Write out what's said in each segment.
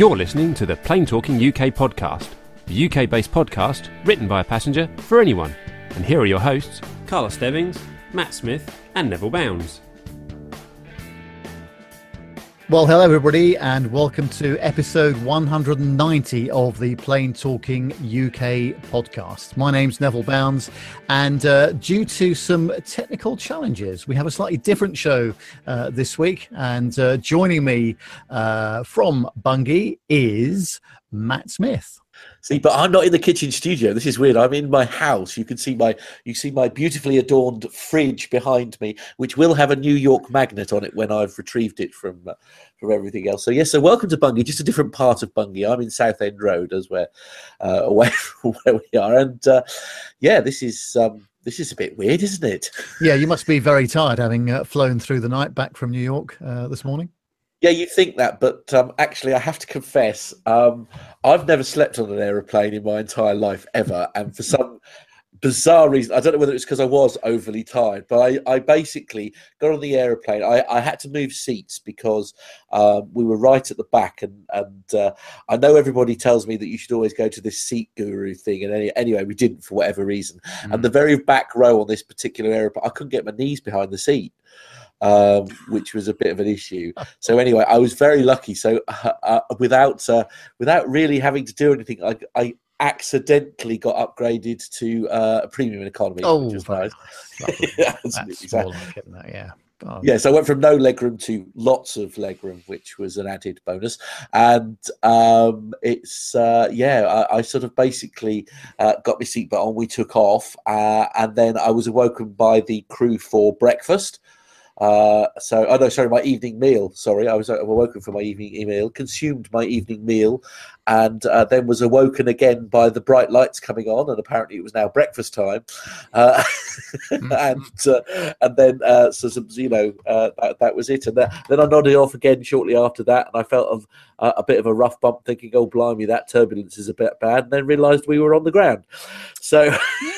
You're listening to the Plane Talking UK podcast, the UK based podcast written by a passenger for anyone. And here are your hosts, Carlos Stebbings, Matt Smith, and Neville Bounds. Well, hello, everybody, and welcome to episode 190 of the Plane Talking UK podcast. My name's Neville Bounds, and uh, due to some technical challenges, we have a slightly different show uh, this week. And uh, joining me uh, from Bungay is Matt Smith. See, but I'm not in the kitchen studio. This is weird. I'm in my house. You can see my you see my beautifully adorned fridge behind me, which will have a New York magnet on it when I've retrieved it from uh, from everything else. So yes, so welcome to Bungay, just a different part of Bungay. I'm in Southend Road as we're uh, away from where we are, and uh, yeah, this is. Um, this is a bit weird, isn't it? Yeah, you must be very tired having uh, flown through the night back from New York uh, this morning. Yeah, you think that, but um, actually, I have to confess, um, I've never slept on an aeroplane in my entire life ever, and for some bizarre reason, I don't know whether it's because I was overly tired, but I, I basically got on the aeroplane. I, I had to move seats because um, we were right at the back, and and uh, I know everybody tells me that you should always go to this seat guru thing, and any, anyway, we didn't for whatever reason. Mm. And the very back row on this particular aeroplane, I couldn't get my knees behind the seat um, which was a bit of an issue. So anyway, I was very lucky. So uh, uh, without uh, without really having to do anything, I, I accidentally got upgraded to uh, a premium economy. Oh, which nice. That's more like it, yeah. Oh. Yeah, so I went from no legroom to lots of legroom, which was an added bonus. And um, it's, uh, yeah, I, I, sort of basically uh, got my seatbelt on. We took off, uh, and then I was awoken by the crew for breakfast. Uh, so, oh no, sorry, my evening meal. Sorry, I was awoken for my evening meal, consumed my evening meal, and uh, then was awoken again by the bright lights coming on, and apparently it was now breakfast time, uh, mm-hmm. and uh, and then uh, so some, you know uh, that, that was it, and then I nodded off again shortly after that, and I felt of a bit of a rough bump, thinking, oh blimey, that turbulence is a bit bad, and then realised we were on the ground. So,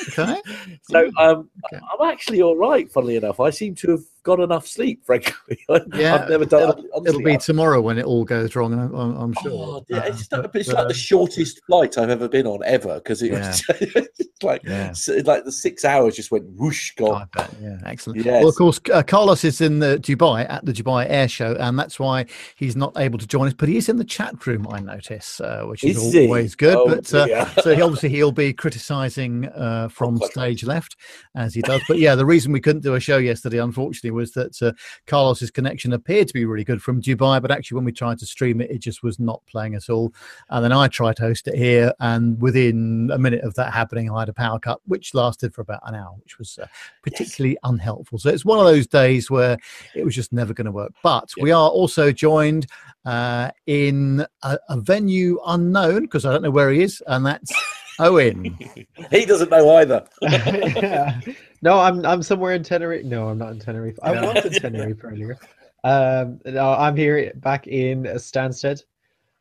okay. so um, okay. I'm actually all right. Funnily enough, I seem to have got enough sleep. Frankly, yeah, I've never done. It'll, it'll be tomorrow when it all goes wrong. I'm, I'm sure. Oh, yeah, it's, not, it's like the shortest flight I've ever been on ever because it yeah. was like yeah. like the six hours just went whoosh gone. Oh, yeah, excellent. Yes. Well, of course, uh, Carlos is in the Dubai at the Dubai Air Show, and that's why he's not able to join us. But he is in the chat room, I notice, uh, which is, is always good. Oh, but uh, so he, obviously he'll be criticising uh, from stage left as he does. But yeah, the reason we couldn't do a show yesterday, unfortunately, was that uh, Carlos's connection appeared to be really good from Dubai, but actually when we tried to stream it, it just was not playing at all. And then I tried to host it here, and within a minute of that happening, I had a power cut, which lasted for about an hour, which was uh, particularly yes. unhelpful. So it's one of those days where it was just never going to work. But yeah. we are also joined uh, in a, a venue unknown because I don't know where he is, and that's. Owen. he doesn't know either. yeah. No, I'm I'm somewhere in Tenerife. No, I'm not in Tenerife. I was in Tenerife earlier. Um, no, I'm here back in Stansted.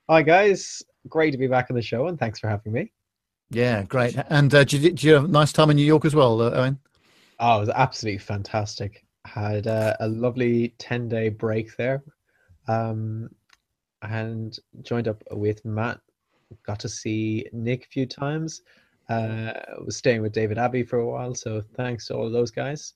Hi guys, great to be back on the show, and thanks for having me. Yeah, great. And uh, did, you, did you have a nice time in New York as well, uh, Owen? Oh, it was absolutely fantastic. Had uh, a lovely ten day break there, um, and joined up with Matt. Got to see Nick a few times. Uh, was staying with David Abbey for a while, so thanks to all of those guys.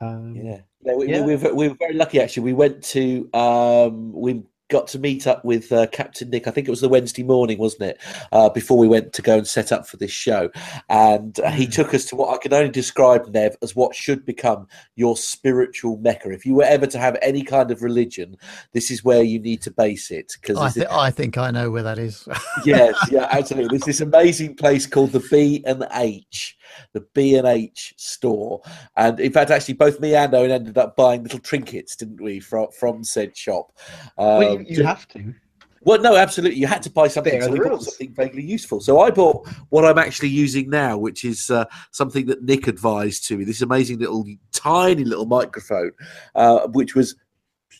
Um, yeah, yeah, we, yeah. We, we, were, we, were, very lucky actually. We went to um, we got to meet up with uh, Captain Nick. I think it was the Wednesday morning, wasn't it? Uh, before we went to go and set up for this show, and uh, he hmm. took us to what I can only describe, Nev, as what should become your spiritual mecca. If you were ever to have any kind of religion, this is where you need to base it. Because I, th- I, think I know where that is. yes, yeah, absolutely. There's this amazing place called the B and H the B and H store. And in fact, actually, both me and Owen ended up buying little trinkets, didn't we, from from said shop? Um, well, you, um, you have to. Well, no, absolutely. You had to buy something. So we bought something vaguely useful. So I bought what I'm actually using now, which is uh, something that Nick advised to me. This amazing little, tiny little microphone, uh, which was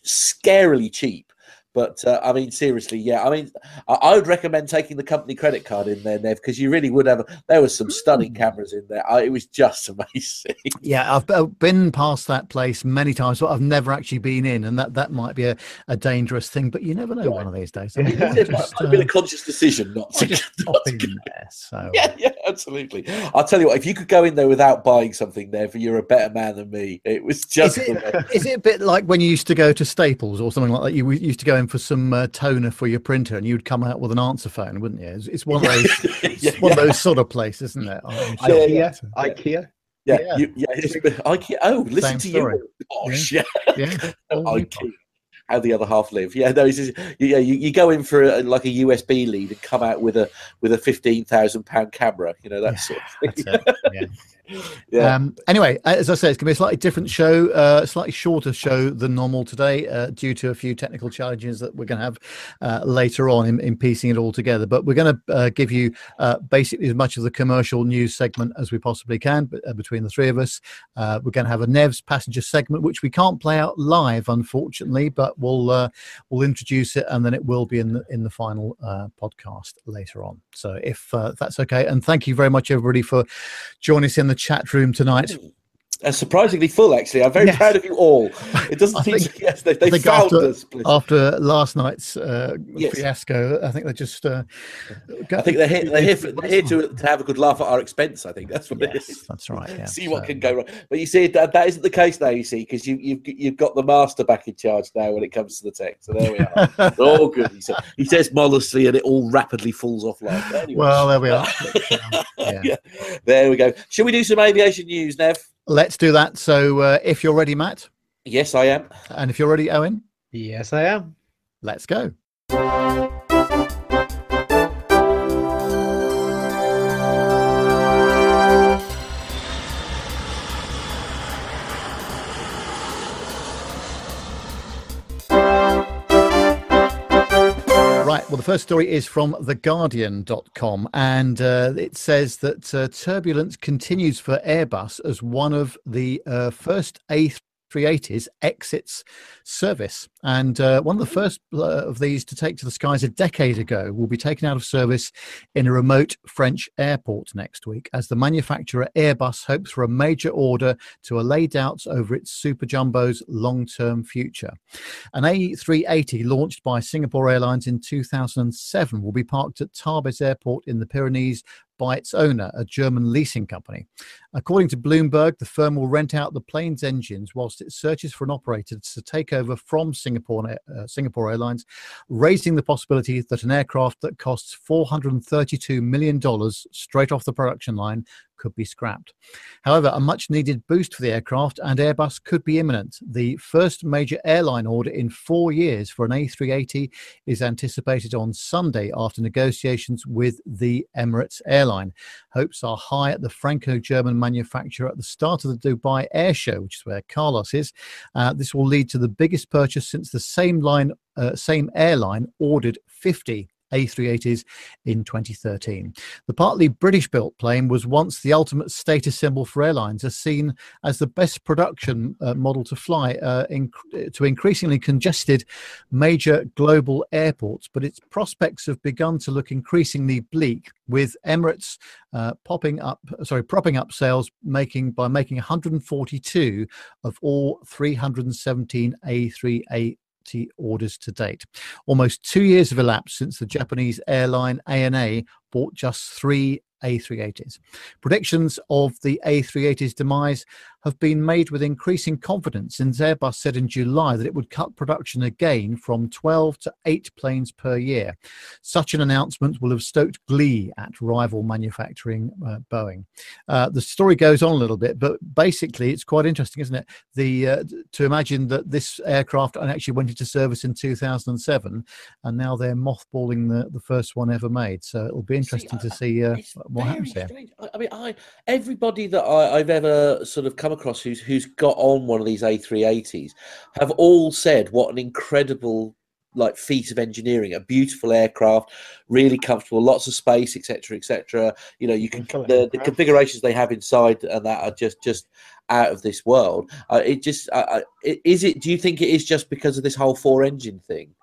scarily cheap But uh, I mean, seriously, yeah. I mean, I, I, would recommend taking the company credit card in there, Nev, because you really would have. There was some stunning mm. cameras in there. I, it was just amazing. Yeah, I've been past that place many times, but I've never actually been in, and that that might be a, a dangerous thing. But you never know. One of these days, I mean, it might, have been a uh, conscious decision not to. Just not to there, so. Yeah, yeah, absolutely. I'll tell you what. If you could go in there without buying something, Nev, you're a better man than me. It was just. Is it, is it a bit like when you used to go to Staples or something like that? You used to go in for some uh, toner for your printer, and you'd come out with an answer phone, wouldn't you? It's, it's one of those, yeah, one yeah. of those sort of places, isn't it? Sure. IKEA, IKEA. Yeah, yeah, you, yeah. IKEA. Oh, listen Same to story. you. Gosh, yeah, yeah. IKEA how the other half live. Yeah, no, just, yeah, you, you go in for a, like a USB lead and come out with a with a fifteen thousand pound camera. You know that yeah, sort of thing. yeah. yeah. Um, anyway, as I said, it's going to be a slightly different show, uh, slightly shorter show than normal today, uh, due to a few technical challenges that we're going to have uh, later on in, in, piecing it all together. But we're going to uh, give you uh, basically as much of the commercial news segment as we possibly can uh, between the three of us. we're going to have a Nev's passenger segment, which we can't play out live, unfortunately, but we'll we'll introduce it and then it will be in the in the final podcast later on. So if that's okay, and thank you very much everybody for joining us in the chat room tonight uh, surprisingly full, actually. I'm very yes. proud of you all. It doesn't seem think, yes, they, they found after, us. After last night's uh, yes. fiasco, I think they're just. Uh, I think they're here, they're here, for, they're here to, to have a good laugh at our expense. I think that's what yes, it is. That's right. Yeah. see what so, can go wrong. But you see, that, that isn't the case now, you see, because you, you've, you've got the master back in charge now when it comes to the tech. So there we are. all good. He, said, he says modestly, and it all rapidly falls off like anyway. Well, there we are. yeah. yeah. There we go. Should we do some aviation news, Nev? Let's do that. So, uh, if you're ready, Matt. Yes, I am. And if you're ready, Owen. Yes, I am. Let's go. Well, the first story is from TheGuardian.com, and uh, it says that uh, turbulence continues for Airbus as one of the uh, first A 380s exits service. And uh, one of the first uh, of these to take to the skies a decade ago will be taken out of service in a remote French airport next week as the manufacturer Airbus hopes for a major order to allay doubts over its Super Jumbo's long term future. An A380 launched by Singapore Airlines in 2007 will be parked at Tarbes Airport in the Pyrenees by its owner, a German leasing company. According to Bloomberg, the firm will rent out the plane's engines whilst it searches for an operator to take over from Singapore, uh, Singapore Airlines, raising the possibility that an aircraft that costs $432 million straight off the production line could be scrapped. However, a much needed boost for the aircraft and Airbus could be imminent. The first major airline order in four years for an A380 is anticipated on Sunday after negotiations with the Emirates airline. Hopes are high at the Franco German manufacturer at the start of the Dubai Air Show, which is where Carlos is. Uh, this will lead to the biggest purchase since the same line, uh, same airline ordered 50 a380s in 2013. The partly British built plane was once the ultimate status symbol for airlines, as seen as the best production uh, model to fly uh, in, to increasingly congested major global airports. But its prospects have begun to look increasingly bleak, with Emirates uh, popping up, sorry, propping up sales, making by making 142 of all 317 A380 orders to date. Almost two years have elapsed since the Japanese airline ANA bought just three A380s. Predictions of the A380's demise have been made with increasing confidence since Airbus said in July that it would cut production again from 12 to 8 planes per year. Such an announcement will have stoked glee at rival manufacturing uh, Boeing. Uh, the story goes on a little bit, but basically it's quite interesting, isn't it? The uh, to imagine that this aircraft actually went into service in 2007, and now they're mothballing the, the first one ever made. So it'll be interesting see, to see uh, what happens there. I mean, I everybody that I, I've ever sort of come across who's who's got on one of these A380s have all said what an incredible like feat of engineering a beautiful aircraft really comfortable lots of space etc etc you know you can the, the configurations they have inside and that are just just out of this world. Uh, it just uh, is it do you think it is just because of this whole four engine thing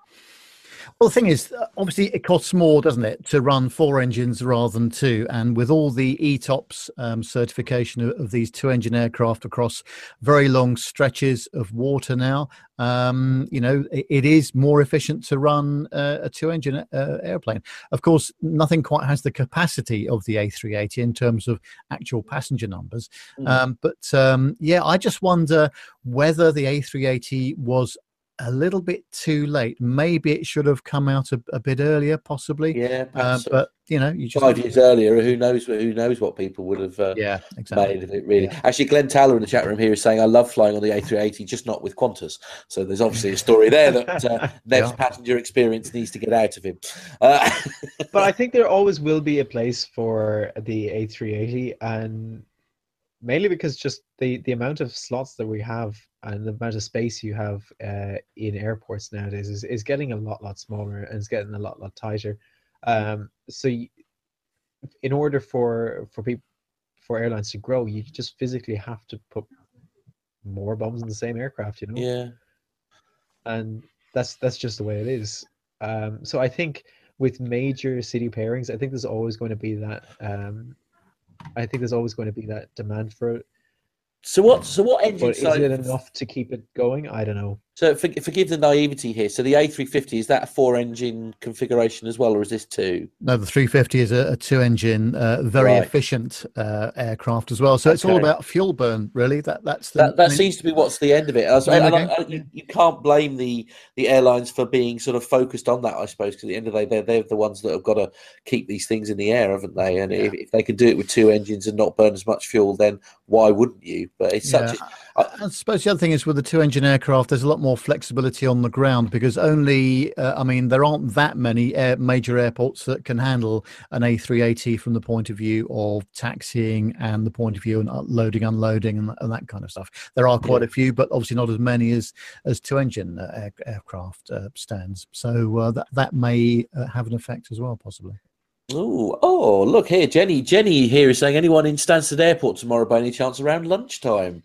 Well, the thing is, uh, obviously, it costs more, doesn't it, to run four engines rather than two? And with all the ETOPS um, certification of, of, these two engine aircraft across very long stretches of water now, um, you know, it, it is more efficient to run uh, a two engine uh, airplane. Of course, nothing quite has the capacity of the A380 in terms of actual passenger numbers. Mm. Um, but um, yeah, I just wonder whether the A380 was a little bit too late. Maybe it should have come out a, a bit earlier, possibly. Yeah, uh, but you know, you just five years earlier. Who knows? Who knows what people would have uh, yeah exactly. made of it? Really. Yeah. Actually, Glenn Taylor in the chat room here is saying, "I love flying on the A380, just not with Qantas." So there's obviously a story there that uh, Nev's yeah. passenger experience needs to get out of him. Uh, but I think there always will be a place for the A380, and mainly because just the the amount of slots that we have and the amount of space you have uh, in airports nowadays is, is getting a lot lot smaller and it's getting a lot lot tighter. Um, so you, in order for for people for airlines to grow you just physically have to put more bombs in the same aircraft you know? Yeah. And that's that's just the way it is. Um, so i think with major city pairings i think there's always going to be that um, I think there's always going to be that demand for it. So what? So what engine? But is it enough to keep it going? I don't know. So for, forgive the naivety here. So the A350 is that a four-engine configuration as well, or is this two? No, the 350 is a, a two-engine, uh, very right. efficient uh, aircraft as well. So okay. it's all about fuel burn, really. That that's the, that, that I mean, seems to be what's the end of it. I, I, I, you, you, can't blame the the airlines for being sort of focused on that, I suppose. Because at the end of the day, they're they're the ones that have got to keep these things in the air, haven't they? And yeah. if, if, they can do it with two engines and not burn as much fuel, then why wouldn't you? But it's yeah. such. A, I suppose the other thing is with the two-engine aircraft, there's a lot more flexibility on the ground because only, uh, I mean, there aren't that many air, major airports that can handle an A380 from the point of view of taxiing and the point of view and loading, unloading, and, and that kind of stuff. There are quite yeah. a few, but obviously not as many as as two-engine uh, air, aircraft uh, stands. So uh, that that may uh, have an effect as well, possibly. Oh, oh, look here, Jenny. Jenny here is saying anyone in Stansted Airport tomorrow by any chance around lunchtime?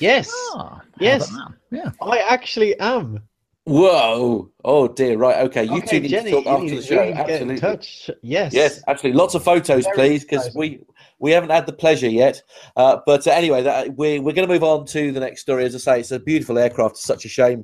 Yes. Oh, yes. Yeah. I actually am. Whoa! Oh dear! Right. Okay. You okay, two need Jenny, to talk after the show. Absolutely. touch. Yes. Yes. Absolutely. Lots of photos, Very please, because we we haven't had the pleasure yet. Uh, but uh, anyway, that, we're we're going to move on to the next story. As I say, it's a beautiful aircraft. It's such a shame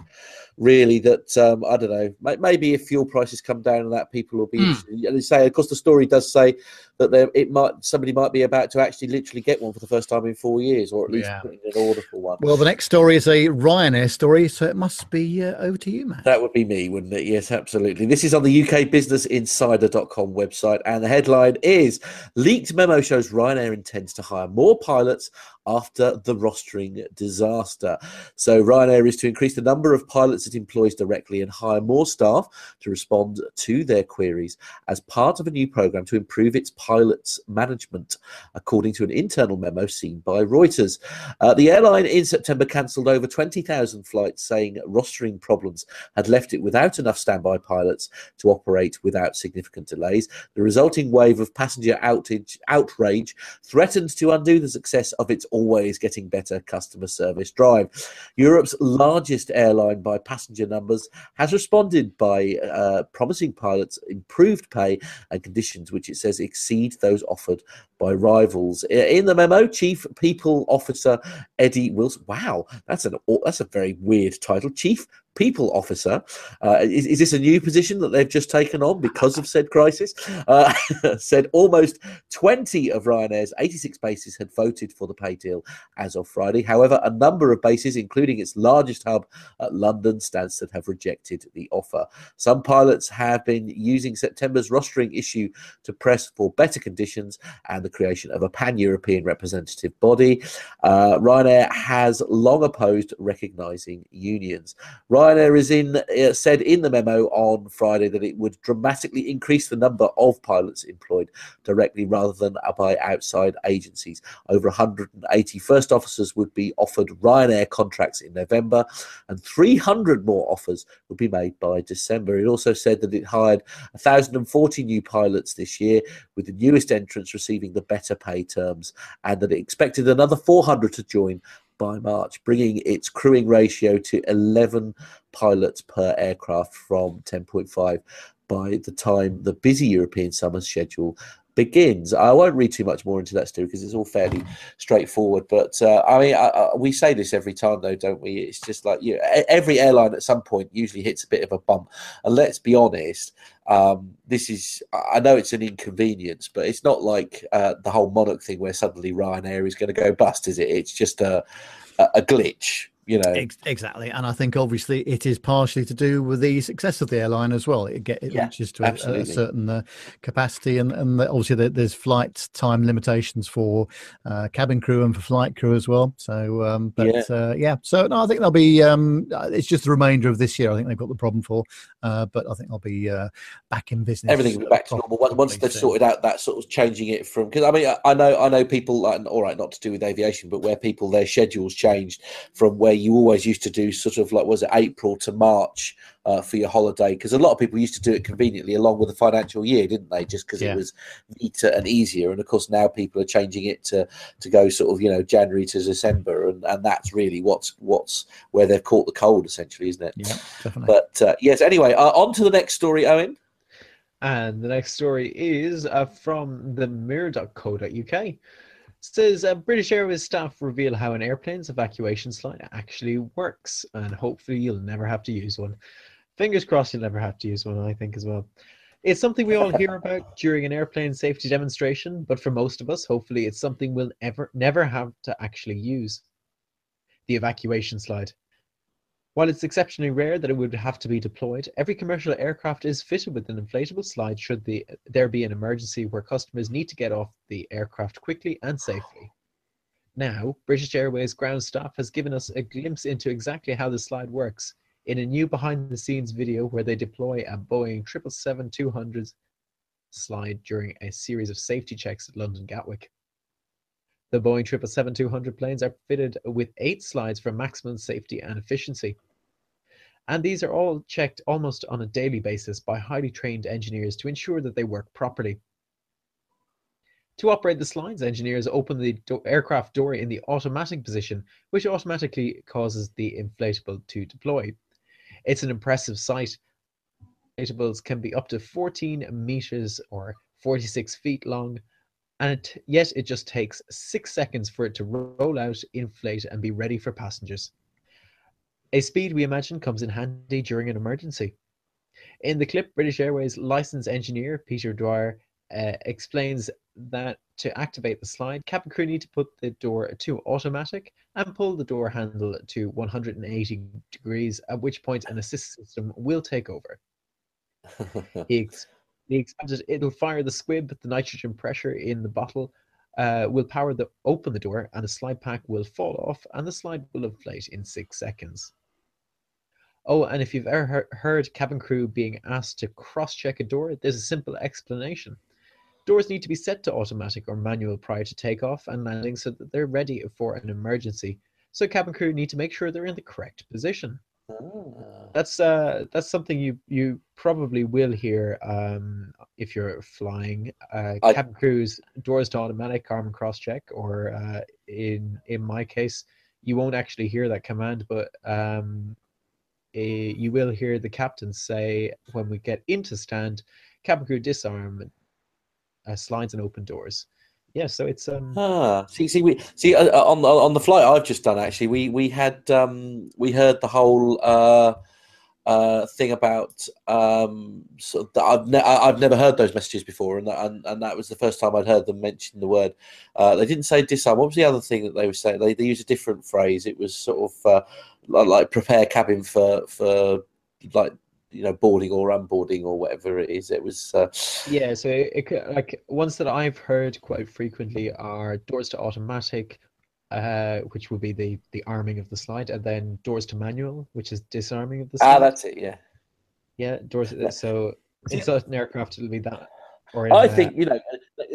really that um, I don't know. Maybe if fuel prices come down and that, people will be. Mm. And they say, of course, the story does say that there it might somebody might be about to actually literally get one for the first time in four years, or at least yeah. putting an order for one. Well, the next story is a Ryanair story, so it must be uh, over to you, Matt. That would be me, wouldn't it? Yes, absolutely. This is on the UK Business Insider.com website, and the headline is: Leaked memo shows Ryanair intends to hire more pilots after the rostering disaster. So Ryanair is to increase the number of pilots it employs directly and hire more staff to respond to their queries as part of a new program to improve its pilots management, according to an internal memo seen by Reuters. Uh, the airline in September cancelled over 20,000 flights, saying rostering problems had left it without enough standby pilots to operate without significant delays. The resulting wave of passenger outage, outrage threatened to undo the success of its always getting better customer service drive. Europe's largest airline by passenger numbers has responded by uh, promising pilots improved pay and conditions, which it says exceed those offered by rivals. In the memo, Chief People Officer Eddie Wilson. Wow, that's an that's a very weird title. Chief people officer. Uh, is, is, this a new position that they've just taken on because of said crisis? Uh, said almost 20 of Ryanair's 86 bases had voted for the pay deal as of Friday. However, a number of bases, including its largest hub at London, Stansted, have rejected the offer. Some pilots have been using September's rostering issue to press for better conditions and the creation of a pan European representative body. Uh, Ryanair has long opposed recognising unions. Ryanair is in uh, said in the memo on Friday that it would dramatically increase the number of pilots employed directly rather than by outside agencies. Over 180 first officers would be offered Ryanair contracts in November, and 300 more offers would be made by December. It also said that it hired 1,040 new pilots this year, with the newest entrants receiving the better pay terms, and that it expected another 400 to join by March, bringing its crewing ratio to 11 pilots per aircraft from 10.5 by the time the busy European summer schedule begins. I won't read too much more into that, Stu, because it's all fairly straightforward. But uh, I mean, I, I, we say this every time, though, don't we? It's just like you. Know, every airline at some point usually hits a bit of a bump, and let's be honest. Um, this is, I know it's an inconvenience, but it's not like uh, the whole Monarch thing where suddenly Ryanair is going to go bust, is it? It's just a, a glitch you know. Exactly and i think obviously it is partially to do with the success of the airline as well. It get it yeah, reaches to a, a, certain uh, capacity and and obviously there's flight time limitations for uh, cabin crew and for flight crew as well. So um but yeah, uh, yeah. so no i think they'll be um it's just the remainder of this year i think they've got the problem for uh, but i think they'll be uh, back in business everything will be back to normal once they've sorted out that sort of changing it from because i mean i know i know people like all right not to do with aviation but where people their schedules changed from where you always used to do sort of like was it April to March uh, for your holiday because a lot of people used to do it conveniently along with the financial year, didn't they? Just because yeah. it was neater and easier. And of course now people are changing it to to go sort of you know January to December, and and that's really what's what's where they've caught the cold essentially, isn't it? Yeah, definitely. But uh, yes, anyway, uh, on to the next story, Owen. And the next story is uh, from the mirror.co.uk says uh, British Airways staff reveal how an airplane's evacuation slide actually works, and hopefully you'll never have to use one. Fingers crossed you'll never have to use one, I think, as well. It's something we all hear about during an airplane safety demonstration, but for most of us, hopefully, it's something we'll ever never have to actually use. The evacuation slide. While it's exceptionally rare that it would have to be deployed, every commercial aircraft is fitted with an inflatable slide should the, there be an emergency where customers need to get off the aircraft quickly and safely. Now, British Airways ground staff has given us a glimpse into exactly how the slide works in a new behind the scenes video where they deploy a Boeing 777-200 slide during a series of safety checks at London Gatwick. The Boeing 777-200 planes are fitted with eight slides for maximum safety and efficiency. And these are all checked almost on a daily basis by highly trained engineers to ensure that they work properly. To operate the slides, engineers open the do- aircraft door in the automatic position, which automatically causes the inflatable to deploy. It's an impressive sight. Inflatables can be up to 14 meters or 46 feet long, and it, yet it just takes six seconds for it to roll out, inflate, and be ready for passengers. A speed we imagine comes in handy during an emergency. In the clip, British Airways licensed engineer Peter Dwyer uh, explains that to activate the slide, cabin crew need to put the door to automatic and pull the door handle to 180 degrees, at which point an assist system will take over. he, the expanded, it'll fire the squib, the nitrogen pressure in the bottle uh, will power the open the door, and the slide pack will fall off, and the slide will inflate in six seconds. Oh, and if you've ever heard cabin crew being asked to cross-check a door, there's a simple explanation. Doors need to be set to automatic or manual prior to takeoff and landing so that they're ready for an emergency. So cabin crew need to make sure they're in the correct position. Ah. That's uh, that's something you you probably will hear um, if you're flying. Uh, I, cabin crews doors to automatic, Karman cross check, or uh, in in my case, you won't actually hear that command, but um, you will hear the captain say when we get into stand, cabin crew disarm, uh, slides and open doors yeah, so it's um. Ah, see, see, we see uh, uh on on the flight I've just done. Actually, we we had um we heard the whole uh uh thing about um so I've ne- I've never heard those messages before, and, that, and and that was the first time I'd heard them mention the word. Uh, they didn't say disarm. What was the other thing that they were saying? They they used a different phrase. It was sort of uh, like prepare cabin for for like you know boarding or unboarding or whatever it is. It was uh... yeah. So it, like ones that I've heard quite frequently are doors to automatic, uh, which will be the the arming of the slide, and then doors to manual, which is disarming of the ah, slide. Ah, that's it. Yeah. Yeah, doors. So in certain aircraft, it'll be that. Or I think you know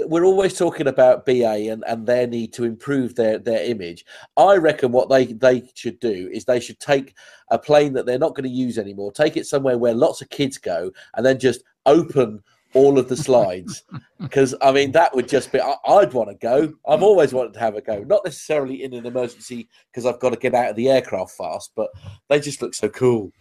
we're always talking about BA and, and their need to improve their, their image. I reckon what they, they should do is they should take a plane that they're not going to use anymore, take it somewhere where lots of kids go, and then just open all of the slides because I mean that would just be I, would want to go. I've always wanted to have a go, not necessarily in an emergency because I've got to get out of the aircraft fast, but they just look so cool.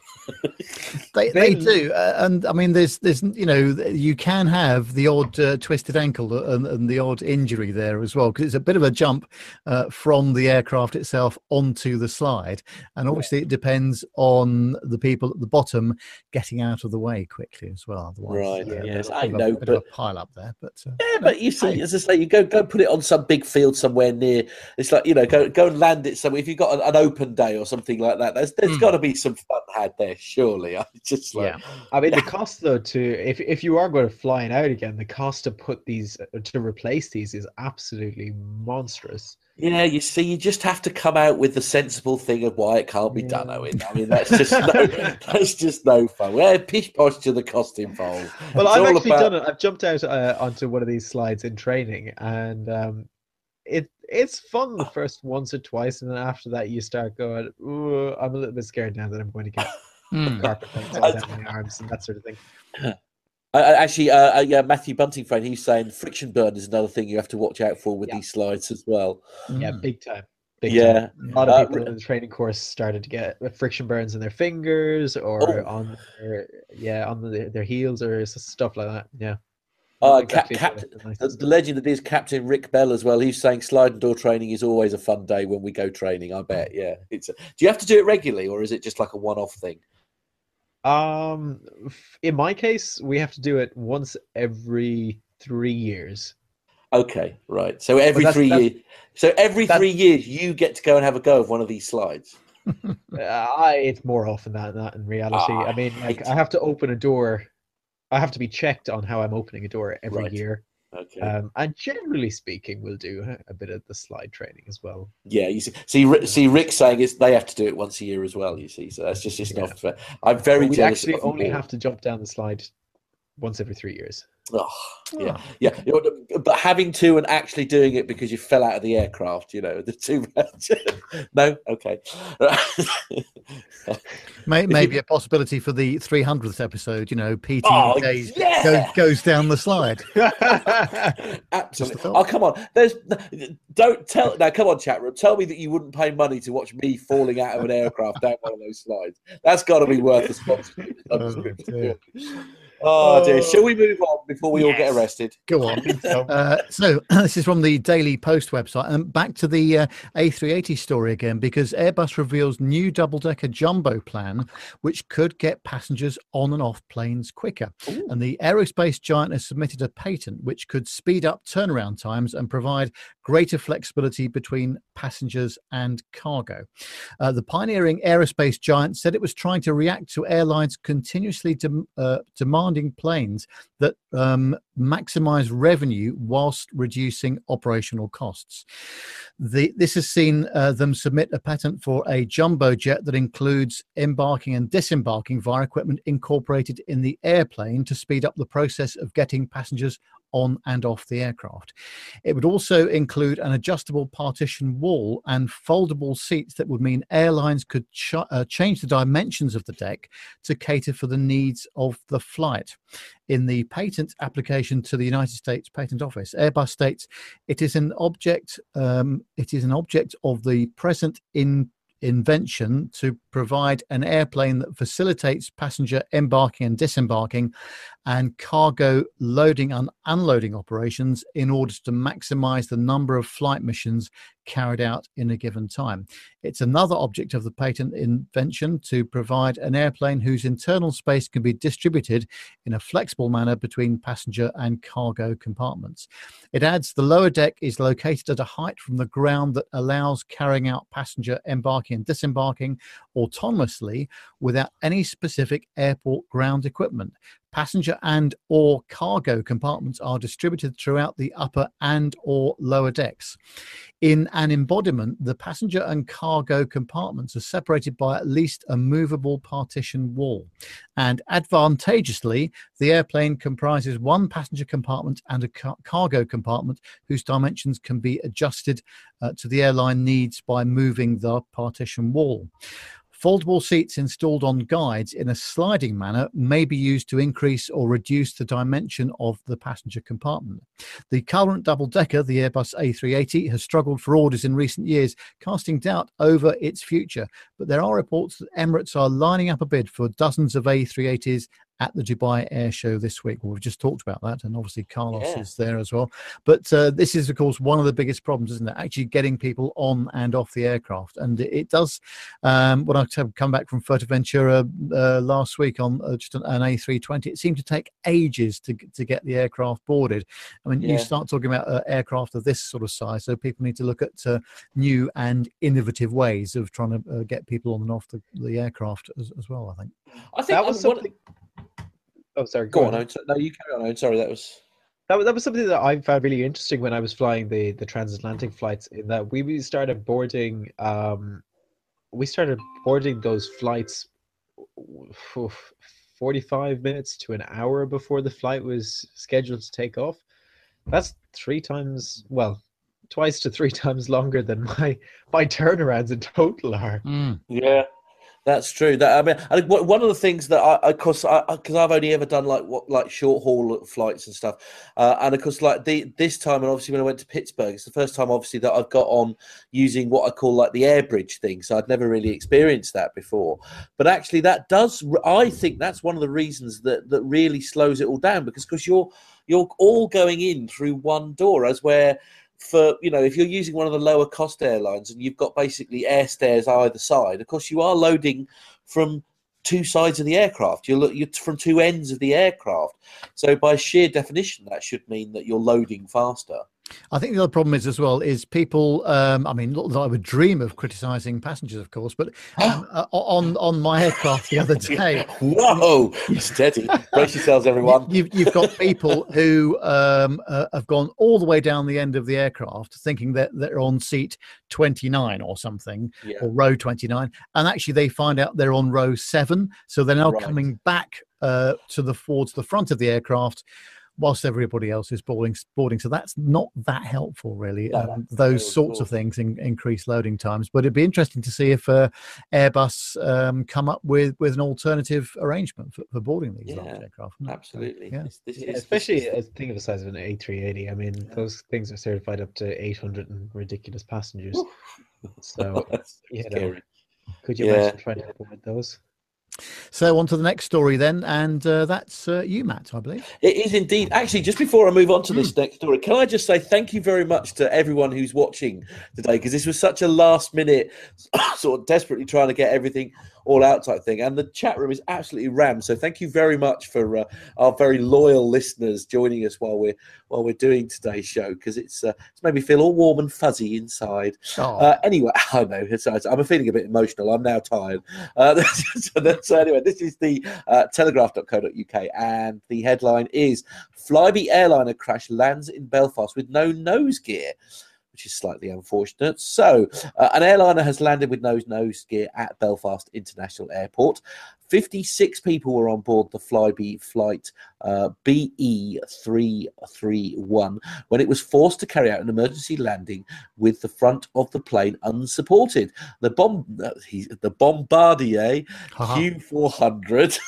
they they do, uh, and I mean, there's there's you know you can have the odd uh, twisted ankle and, and, the odd injury there as well because it's a bit of a jump uh, from the aircraft itself onto the slide, and obviously it depends on the people at the bottom getting out of the way quickly as well. Otherwise, right? Yes, I know, a, but pile up there, but uh, yeah, but you see, as I say, you go go put it on some big field somewhere near. It's like you know, go go and land it somewhere. If you've got an, an open day or something like that, there's there's mm. got to be some fun had there surely. I just like, yeah. I mean, the cost though to if if you are going to flying out again, the cost to put these to replace these is absolutely monstrous. Yeah, you see, you just have to come out with the sensible thing of why it can't be yeah. done, Owen. I mean, that's just no, that's just no fun. We're pish posh to the cost involved. Well, it's I've actually about... done it. I've jumped out uh, onto one of these slides in training, and um, it it's fun the first once or twice, and then after that, you start going, "Ooh, I'm a little bit scared now that I'm going to get mm. carpet all down my arms and that sort of thing. Uh, actually, uh, uh, yeah, Matthew Bunting friend, he's saying friction burn is another thing you have to watch out for with yeah. these slides as well. Yeah, mm. big time. Big yeah, time. a lot of uh, people in the training course started to get friction burns in their fingers or oh. on their yeah on the, their heels or stuff like that. Yeah. Uh, exactly Cap, Cap, the legend that is Captain Rick Bell as well. He's saying slide and door training is always a fun day when we go training. I bet. Yeah, it's. A, do you have to do it regularly, or is it just like a one-off thing? Um, in my case, we have to do it once every three years. Okay, right. So every that's, three years. So every three years, you get to go and have a go of one of these slides. I, it's more often than that in reality. I mean, like, I have to open a door. I have to be checked on how I'm opening a door every right. year. Okay. Um, and generally speaking, we'll do a bit of the slide training as well. Yeah, you see, see, see Rick saying is they have to do it once a year as well. You see, so that's just just yeah. not fair. I'm very well, we actually only have to jump down the slide once every three years. Oh, yeah, oh. yeah. But having to and actually doing it because you fell out of the aircraft, you know, the two. no, okay. Maybe a possibility for the 300th episode. You know, PT oh, goes, yeah! goes, goes down the slide. Absolutely. Oh, come on. There's don't tell now. Come on, chat room. Tell me that you wouldn't pay money to watch me falling out of an aircraft down one of those slides. That's got to be worth the sponsorship. Oh, Oh, Oh, dear. Shall we move on before we yes. all get arrested? Go on. uh, so, this is from the Daily Post website. And um, back to the uh, A380 story again, because Airbus reveals new double decker jumbo plan, which could get passengers on and off planes quicker. Ooh. And the aerospace giant has submitted a patent which could speed up turnaround times and provide greater flexibility between passengers and cargo. Uh, the pioneering aerospace giant said it was trying to react to airlines continuously de- uh, demanding planes that um, maximize revenue whilst reducing operational costs. The, this has seen uh, them submit a patent for a jumbo jet that includes embarking and disembarking via equipment incorporated in the airplane to speed up the process of getting passengers on and off the aircraft. It would also include an adjustable partition wall and foldable seats that would mean airlines could ch- uh, change the dimensions of the deck to cater for the needs of the flight. In the patent application to the United States Patent Office, Airbus states it is an object. Um, it is an object of the present in invention to provide an airplane that facilitates passenger embarking and disembarking and cargo loading and unloading operations in order to maximize the number of flight missions carried out in a given time. It's another object of the patent invention to provide an airplane whose internal space can be distributed in a flexible manner between passenger and cargo compartments. It adds the lower deck is located at a height from the ground that allows carrying out passenger embarking and disembarking autonomously without any specific airport ground equipment. Passenger and or cargo compartments are distributed throughout the upper and or lower decks. In an embodiment, the passenger and cargo compartments are separated by at least a movable partition wall. And advantageously, the airplane comprises one passenger compartment and a car- cargo compartment whose dimensions can be adjusted uh, to the airline needs by moving the partition wall. Foldable seats installed on guides in a sliding manner may be used to increase or reduce the dimension of the passenger compartment. The current double decker, the Airbus A380, has struggled for orders in recent years, casting doubt over its future. But there are reports that Emirates are lining up a bid for dozens of A380s at the Dubai Air Show this week. Well, we've just talked about that, and obviously Carlos yeah. is there as well. But uh, this is, of course, one of the biggest problems, isn't it? Actually getting people on and off the aircraft, and it, does. Um, when I come back from Fuerteventura uh, last week on uh, just an, an, A320, it seemed to take ages to to get the aircraft boarded. I mean, yeah. you start talking about uh, aircraft of this sort of size, so people need to look at uh, new and innovative ways of trying to uh, get people on and off the, the aircraft as, as well. I think. I think that was something. Oh, sorry. Go, go on. on. No, you carry on. Sorry, that was. That was, that was something that I found really interesting when I was flying the, the transatlantic flights. In that we started boarding, um, we started boarding those flights, forty five minutes to an hour before the flight was scheduled to take off. That's three times, well, twice to three times longer than my my turnarounds in total are. Mm. Yeah, that's true. That I mean, I one of the things that I, of course, because I've only ever done like what like short haul flights and stuff, uh, and of course, like the this time, and obviously when I went to Pittsburgh, it's the first time, obviously, that I've got on using what I call like the air bridge thing. So I'd never really experienced that before. But actually, that does, I think, that's one of the reasons that that really slows it all down because because you're you're all going in through one door, as where for you know if you're using one of the lower cost airlines and you've got basically air stairs either side of course you are loading from two sides of the aircraft. You're, you're from two ends of the aircraft. So by sheer definition that should mean that you're loading faster I think the other problem is as well is people. Um, I mean, I would dream of criticising passengers, of course, but um, uh, on on my aircraft the other day. Whoa, steady! Brace yourselves, everyone. You've, you've got people who um, uh, have gone all the way down the end of the aircraft, thinking that they're on seat twenty nine or something, yeah. or row twenty nine, and actually they find out they're on row seven, so they're now right. coming back uh, to the towards the front of the aircraft whilst everybody else is boarding boarding. So that's not that helpful really. No, um, those sorts cool. of things in, increase loading times. But it'd be interesting to see if uh, airbus um, come up with with an alternative arrangement for, for boarding these yeah, large aircraft absolutely. yeah. This, this, yeah especially a thing of the size of an a380 i mean yeah. those things are certified up to 800 and ridiculous passengers. So you know, could you imagine trying to board those so on to the next story then, and uh, that's uh, you, Matt, I believe. It is indeed. Actually, just before I move on to this hmm. next story, can I just say thank you very much to everyone who's watching today because this was such a last minute, sort of desperately trying to get everything all out type thing. And the chat room is absolutely rammed. So thank you very much for uh, our very loyal listeners joining us while we're while we're doing today's show because it's uh, it's made me feel all warm and fuzzy inside. Oh. Uh, anyway, I know it's, I'm feeling a bit emotional. I'm now tired. Uh, so, so, anyway, this is the uh, telegraph.co.uk and the headline is Flybe airliner crash lands in Belfast with no nose gear which is slightly unfortunate. So, uh, an airliner has landed with nose nose gear at Belfast International Airport. 56 people were on board the Flybe flight uh, BE331 when it was forced to carry out an emergency landing with the front of the plane unsupported. The bomb, uh, the Bombardier uh-huh. Q400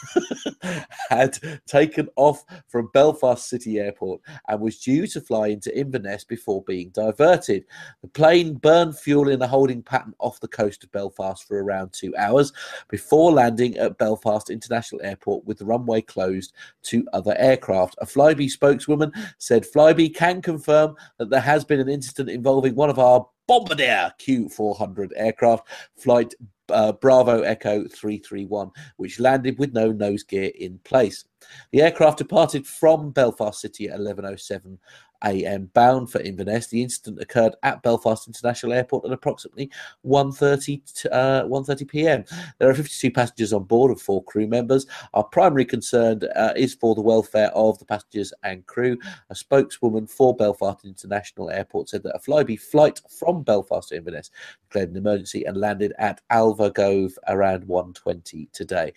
had taken off from Belfast City Airport and was due to fly into Inverness before being diverted. The plane burned fuel in a holding pattern off the coast of Belfast for around two hours before landing at Belfast Belfast International Airport with the runway closed to other aircraft. A Flybe spokeswoman said Flybe can confirm that there has been an incident involving one of our Bombardier Q400 aircraft, flight uh, Bravo Echo 331, which landed with no nose gear in place. The aircraft departed from Belfast City at 11:07 a.m. bound for Inverness. The incident occurred at Belfast International Airport at approximately 1.30, uh, 1.30 p.m. There are 52 passengers on board and four crew members. Our primary concern uh, is for the welfare of the passengers and crew. A spokeswoman for Belfast International Airport said that a Flybe flight from Belfast to Inverness declared an emergency and landed at Aldergrove around 1.20 today.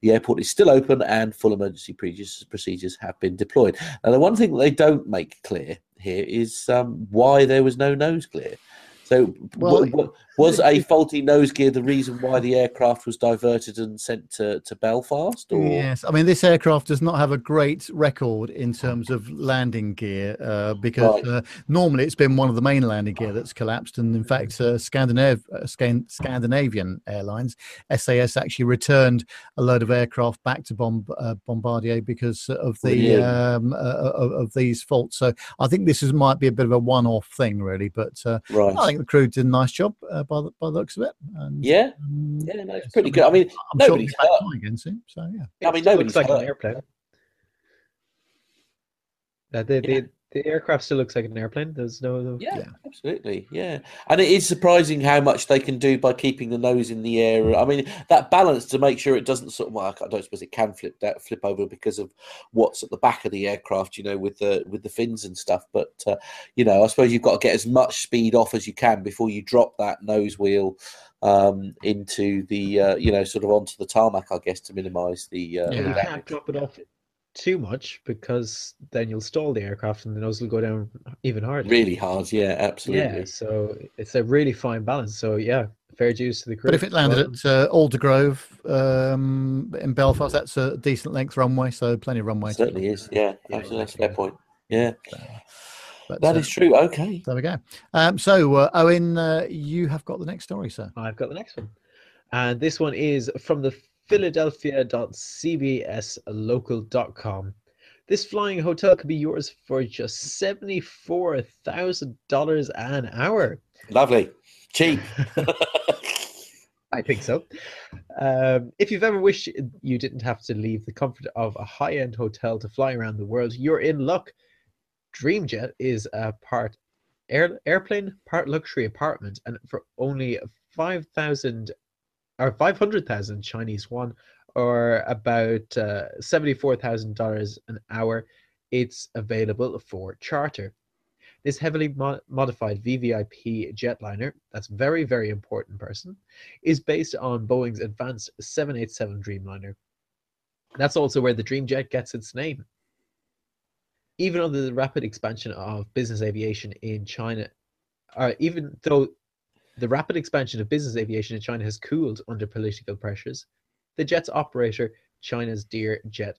The airport is still open and full emergency procedures have been deployed. Now, the one thing they don't make clear here is um, why there was no nose clear. So, well, w- was a faulty nose gear the reason why the aircraft was diverted and sent to, to Belfast? Or? Yes, I mean this aircraft does not have a great record in terms of landing gear uh, because right. uh, normally it's been one of the main landing gear that's collapsed, and in fact, uh, Scandinav- uh, Scandinavian Airlines SAS actually returned a load of aircraft back to Bomb- uh, Bombardier because of the um, uh, of, of, these faults. So I think this is might be a bit of a one-off thing, really, but right. I think the crew did a nice job uh, by, the, by the looks of it. And, yeah, um, yeah, no, it's pretty good. I mean, I'm nobody's sure hurt. again soon, so yeah. I mean, nobody's looks like an airplane. Uh, the, yeah. the, the aircraft still looks like an airplane. There's no, no yeah, yeah, absolutely, yeah. And it is surprising how much they can do by keeping the nose in the air. I mean, that balance to make sure it doesn't sort of. Well, I don't suppose it can flip that flip over because of what's at the back of the aircraft, you know, with the with the fins and stuff. But uh, you know, I suppose you've got to get as much speed off as you can before you drop that nose wheel um, into the uh, you know sort of onto the tarmac, I guess, to minimise the. Uh, yeah, the you can't drop it off too much because then you'll stall the aircraft and the nose will go down even harder. Really hard, yeah, absolutely. Yeah, so it's a really fine balance. So yeah, fair dues to the crew. But if it landed well, at uh, Aldergrove um, in Belfast, that's a decent length runway, so plenty of runway. certainly is, yeah, yeah absolutely. That's fair point. Yeah. But, that uh, is true. Okay. There we go. Um, so, uh, Owen, uh, you have got the next story, sir. I've got the next one. And this one is from the philadelphia.cbslocal.com. This flying hotel could be yours for just $74,000 an hour. Lovely. Cheap. I think so. Um, if you've ever wished you didn't have to leave the comfort of a high end hotel to fly around the world, you're in luck. DreamJet is a part air, airplane, part luxury apartment, and for only 5,000 or 500,000 Chinese yuan, or about uh, $74,000 an hour, it's available for charter. This heavily mo- modified VVIP jetliner, that's very, very important person, is based on Boeing's advanced 787 Dreamliner. That's also where the Dreamjet gets its name. Even under the rapid expansion of business aviation in China, or even though the rapid expansion of business aviation in China has cooled under political pressures. The jet's operator, China's Deer Jet,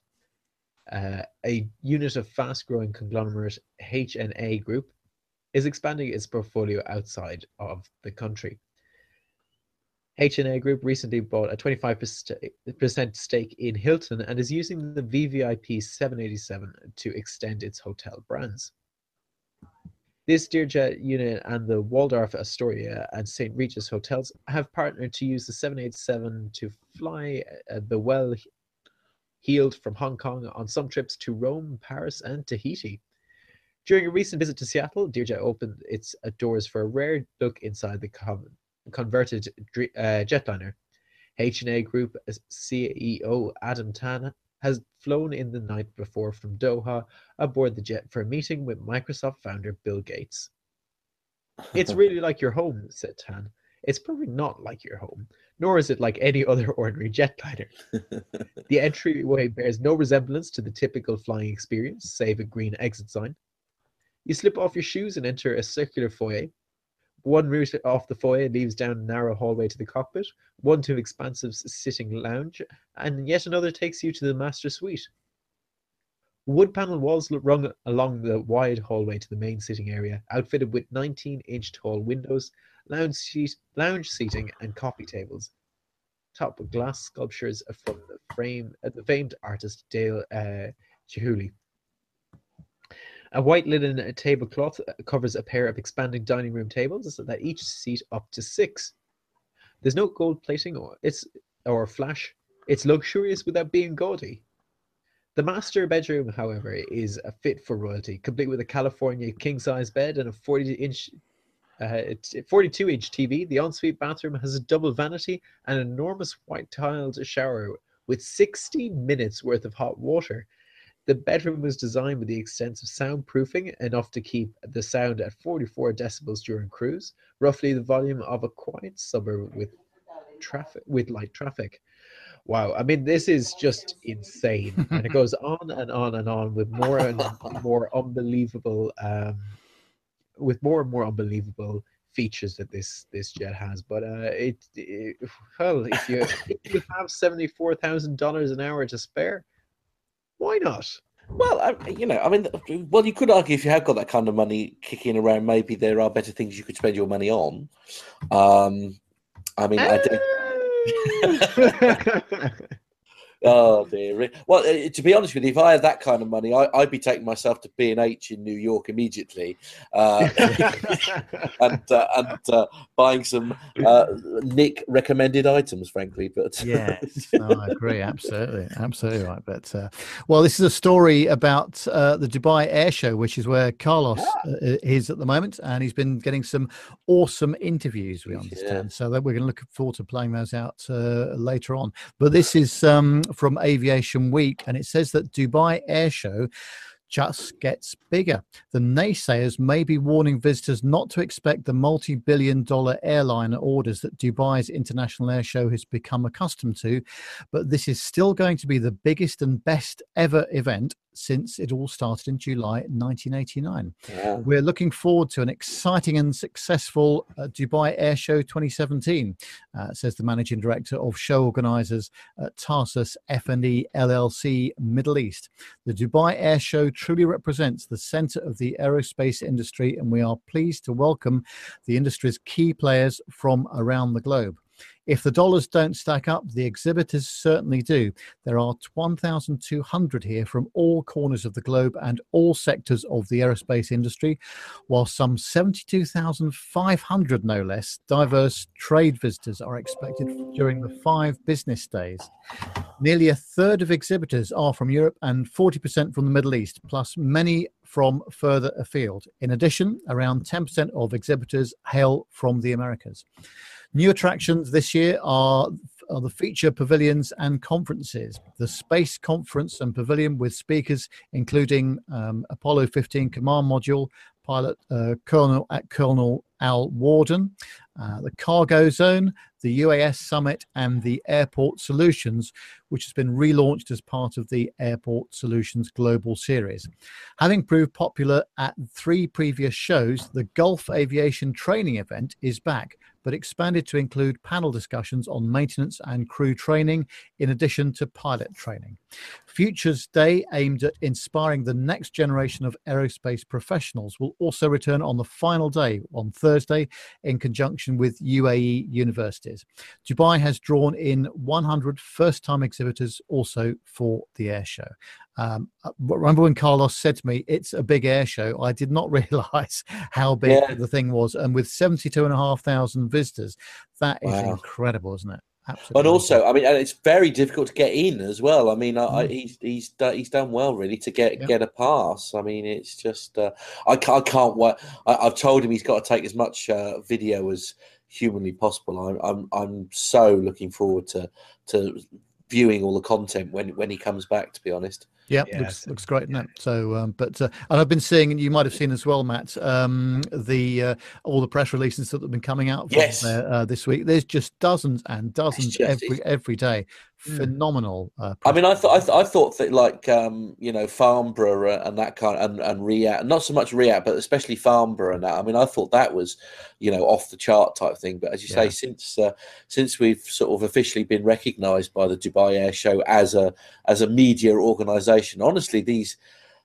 uh, a unit of fast growing conglomerate HNA Group, is expanding its portfolio outside of the country. HNA Group recently bought a 25% stake in Hilton and is using the VVIP 787 to extend its hotel brands. This Deer Jet unit and the Waldorf Astoria and St. Regis hotels have partnered to use the 787 to fly uh, the well heeled from Hong Kong on some trips to Rome, Paris, and Tahiti. During a recent visit to Seattle, Deer Jet opened its doors for a rare look inside the converted uh, jetliner. HNA Group CEO Adam Tan has flown in the night before from Doha aboard the jet for a meeting with Microsoft founder Bill Gates. It's really like your home, said Tan. It's probably not like your home, nor is it like any other ordinary jetliner. the entryway bears no resemblance to the typical flying experience, save a green exit sign. You slip off your shoes and enter a circular foyer, one route off the foyer leads down a narrow hallway to the cockpit, one to expansive sitting lounge, and yet another takes you to the master suite. Wood panel walls run along the wide hallway to the main sitting area, outfitted with 19 inch tall windows, lounge, seat, lounge seating, and coffee tables. Top glass sculptures from the frame, uh, the famed artist Dale uh, Chihuly. A white linen tablecloth covers a pair of expanding dining room tables that each seat up to six. There's no gold plating or it's or flash. It's luxurious without being gaudy. The master bedroom, however, is a fit for royalty, complete with a California king-size bed and a 40-inch, uh, 42-inch TV. The ensuite bathroom has a double vanity and an enormous white-tiled shower with 60 minutes worth of hot water the bedroom was designed with the extensive soundproofing, enough to keep the sound at 44 decibels during cruise, roughly the volume of a quiet suburb with traffic with light traffic. Wow, I mean this is just insane, and it goes on and on and on with more and more unbelievable, um, with more and more unbelievable features that this this jet has. But uh, it, it well, if you if you have seventy four thousand dollars an hour to spare, why not? Well, I, you know, I mean, well, you could argue if you have got that kind of money kicking around, maybe there are better things you could spend your money on. Um, I mean, uh... I do. Oh dear. Well, uh, to be honest with you, if I had that kind of money, I, would be taking myself to B and H in New York immediately, uh, and uh, and uh, buying some uh, Nick recommended items. Frankly, but yes, no, I agree. Absolutely, absolutely right. But uh, well, this is a story about the Dubai Air Show, which is where Carlos yeah. is at the moment, and he's been getting some awesome interviews. We understand, yeah. so that we're going to look forward to playing those out later on. But this is. Um, from Aviation Week, and it says that Dubai Air Show just gets bigger. The naysayers may be warning visitors not to expect the multi billion dollar airliner orders that Dubai's International Air Show has become accustomed to, but this is still going to be the biggest and best ever event since it all started in July 1989. Yeah. We're looking forward to an exciting and successful uh, Dubai Air Show 2017, uh, says the managing director of show organisers at Tarsus F&E LLC Middle East. The Dubai Air Show truly represents the centre of the aerospace industry, and we are pleased to welcome the industry's key players from around the globe. If the dollars don't stack up, the exhibitors certainly do. There are 1,200 here from all corners of the globe and all sectors of the aerospace industry, while some 72,500, no less, diverse trade visitors are expected during the five business days. Nearly a third of exhibitors are from Europe and 40% from the Middle East, plus many from further afield. In addition, around 10% of exhibitors hail from the Americas. New attractions this year are, are the feature pavilions and conferences. The Space Conference and Pavilion with speakers including um, Apollo 15 Command Module, pilot uh, Colonel at Colonel Al Worden, uh, the Cargo Zone, the UAS Summit, and the Airport Solutions, which has been relaunched as part of the Airport Solutions Global Series. Having proved popular at three previous shows, the Gulf Aviation Training event is back but expanded to include panel discussions on maintenance and crew training, in addition to pilot training. Futures Day, aimed at inspiring the next generation of aerospace professionals, will also return on the final day on Thursday in conjunction with UAE universities. Dubai has drawn in 100 first time exhibitors also for the air show. Um, uh, remember when Carlos said to me, it's a big air show? I did not realize how big yeah. the thing was. And with 72,500 visitors, that is wow. incredible, isn't it? Absolutely. But also, I mean, and it's very difficult to get in as well. I mean, I, I, mm. he's he's done, he's done well really to get get a pass. I mean, it's just uh, I can't I can't wait. I, have told him he's got to take as much uh, video as humanly possible. I'm I'm I'm so looking forward to to viewing all the content when when he comes back. To be honest. Yeah, yes. looks looks great, is So, um, but uh, and I've been seeing, and you might have seen as well, Matt, um, the uh, all the press releases that have been coming out yes. there, uh, this week. There's just dozens and dozens just, every every day. Hmm. phenomenal. Uh, I mean, I thought I, th- I, thought that like um, you know Farnborough and that kind of, and and RIAT, not so much RIAT, but especially Farnborough and that. I mean, I thought that was you know off the chart type thing. But as you yeah. say, since uh, since we've sort of officially been recognised by the Dubai Air Show as a as a media organisation, honestly, these.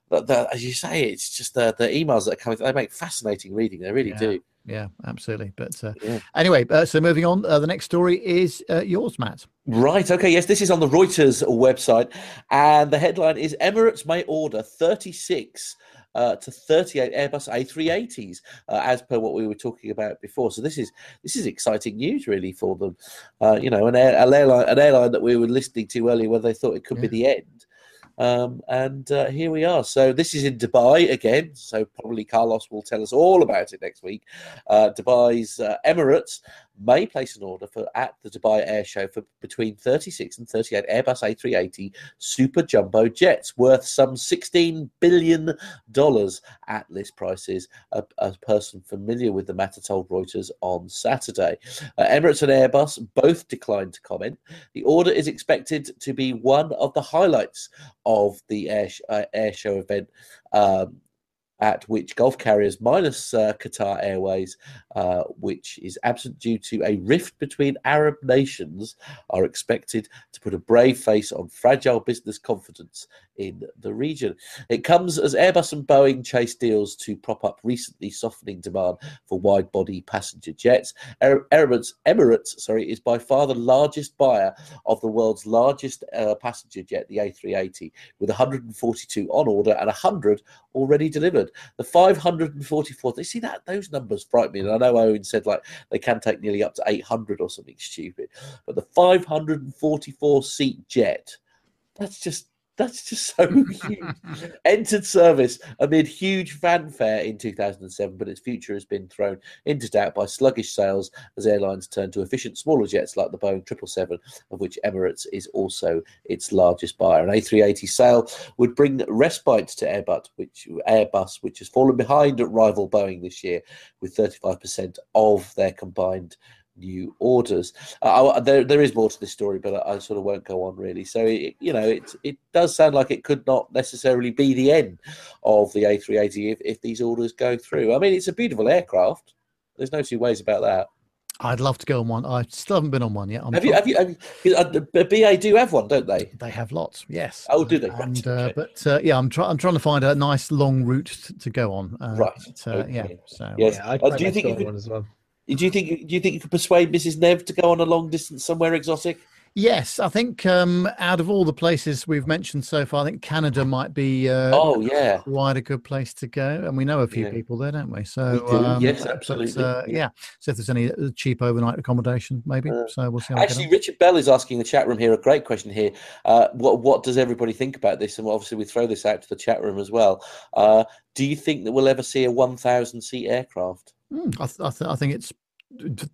The, the, as you say, it's just the, the emails that are coming. They make fascinating reading. They really yeah. do. Yeah, absolutely. But uh, yeah. anyway, uh, so moving on, uh, the next story is uh, yours, Matt. Right. Okay. Yes, this is on the Reuters website, and the headline is Emirates may order 36 uh, to 38 Airbus A380s, uh, as per what we were talking about before. So this is this is exciting news, really, for them. Uh, you know, an, air, an airline, an airline that we were listening to earlier, where they thought it could yeah. be the end. Um, and uh, here we are. So this is in Dubai again. So probably Carlos will tell us all about it next week. Uh, Dubai's uh, Emirates may place an order for at the Dubai Air Show for between 36 and 38 Airbus A380 super jumbo jets worth some 16 billion dollars at list prices. A, a, person familiar with the matter told Reuters on Saturday. Uh, Emirates and Airbus both declined to comment. The order is expected to be one of the highlights of the air, sh- uh, air show event. Um, at which Gulf carriers minus uh, Qatar Airways, uh, which is absent due to a rift between Arab nations, are expected to put a brave face on fragile business confidence in the region. It comes as Airbus and Boeing chase deals to prop up recently softening demand for wide body passenger jets. Emirates, Emirates sorry, is by far the largest buyer of the world's largest uh, passenger jet, the A380, with 142 on order and 100 already delivered. The 544, they see that those numbers frighten me. And I know Owen said like they can take nearly up to 800 or something stupid, but the 544 seat jet, that's just that's just so huge. Entered service amid huge fanfare in 2007, but its future has been thrown into doubt by sluggish sales as airlines turn to efficient smaller jets like the Boeing 777, of which Emirates is also its largest buyer. An A380 sale would bring respite to Airbus, which Airbus, which has fallen behind at rival Boeing this year, with 35% of their combined new orders. Uh, I, there, there is more to this story, but I, I, sort of won't go on really. So it, you know, it it does sound like it could not necessarily be the end of the A380 if, if these orders go through. I mean, it's a beautiful aircraft. There's no two ways about that. I'd love to go on one. I still haven't been on one yet. I'm have, you, have you? Have you? Uh, BA do have one, don't they? They have lots. Yes. Oh, do they? And, uh, but uh, yeah, I'm trying. I'm trying to find a nice long route to, to go on. Uh, right. But, uh, okay. Yeah. So yes. Yeah, uh, do you think you could, one as well? Do you think? Do you think you could persuade Mrs. Nev to go on a long distance somewhere exotic? Yes, I think um, out of all the places we've mentioned so far, I think Canada might be. Uh, oh yeah, quite a good place to go, and we know a few yeah. people there, don't we? So we do. Um, yes, absolutely. But, uh, yeah. So if there's any uh, cheap overnight accommodation, maybe. Uh, so we'll see. actually, Richard Bell is asking the chat room here a great question here. Uh, what what does everybody think about this? And obviously, we throw this out to the chat room as well. Uh, do you think that we'll ever see a 1,000 seat aircraft? Mm, I, th- I, th- I think it's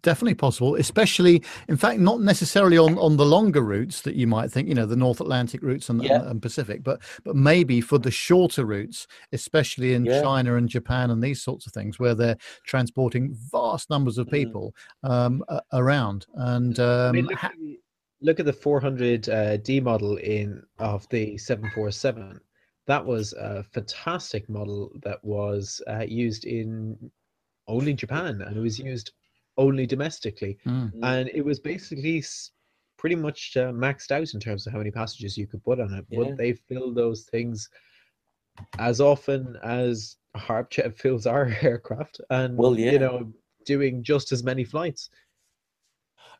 definitely possible especially in fact not necessarily on on the longer routes that you might think you know the north atlantic routes and, yeah. and, pacific but but maybe for the shorter routes especially in yeah. china and japan and these sorts of things where they're transporting vast numbers of mm. people mm. um, around and um, I mean, look, ha- look, at the 400 uh, d model in of the 747 that was a fantastic model that was uh, used in only Japan, and it was used only domestically, mm. and it was basically pretty much uh, maxed out in terms of how many passengers you could put on it. Yeah. Would they fill those things as often as Harpjet fills our aircraft? And well, yeah. you know, doing just as many flights.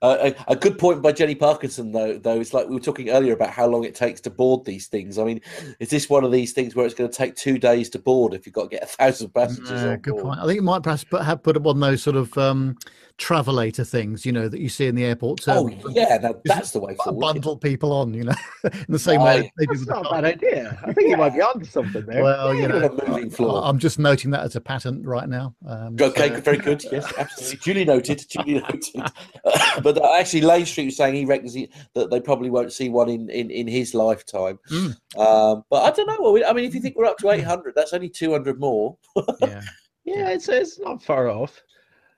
Uh, a, a, good point by Jenny Parkinson, though. Though it's like we were talking earlier about how long it takes to board these things. I mean, is this one of these things where it's going to take two days to board if you've got to get a thousand passengers? Uh, good point. I think it might perhaps put, have put one of those sort of um, travelator things, you know, that you see in the airport. Oh yeah, that's the way forward. Bundle people on, you know, in the same way. They that's not a bad idea. I think you might be onto something there. Well, you know, I, am just noting that as a patent right now. Um, okay, so. very good. Yes, absolutely. duly noted. Duly noted. but uh, actually, Lane Street was saying he reckons he, that they probably won't see one in in, in his lifetime. Mm. Um, but I don't know. I mean, if you think we're up to 800, that's only 200 more. yeah. Yeah, it's, it's not far off.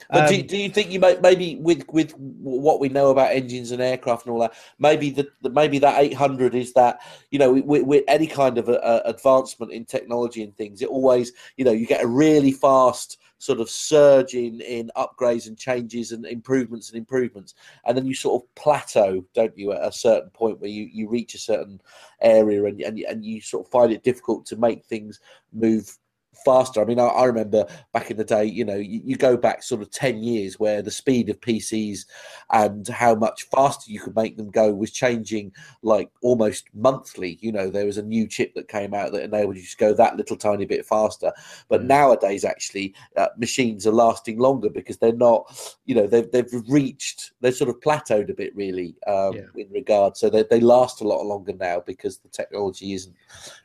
But um, do, do you think you might maybe with with what we know about engines and aircraft and all that, maybe the, the maybe that 800 is that you know with, with any kind of a, a advancement in technology and things, it always you know you get a really fast sort of surge in in upgrades and changes and improvements and improvements, and then you sort of plateau, don't you, at a certain point where you you reach a certain area and and and you sort of find it difficult to make things move faster. I mean, I, I, remember back in the day, you know, you, you, go back sort of 10 years where the speed of PCs and how much faster you could make them go was changing like almost monthly. You know, there was a new chip that came out that enabled you to go that little tiny bit faster. But mm. nowadays, actually, uh, machines are lasting longer because they're not, you know, they've, they've reached, they've sort of plateaued a bit really um, yeah. in regard. So they, they last a lot longer now because the technology isn't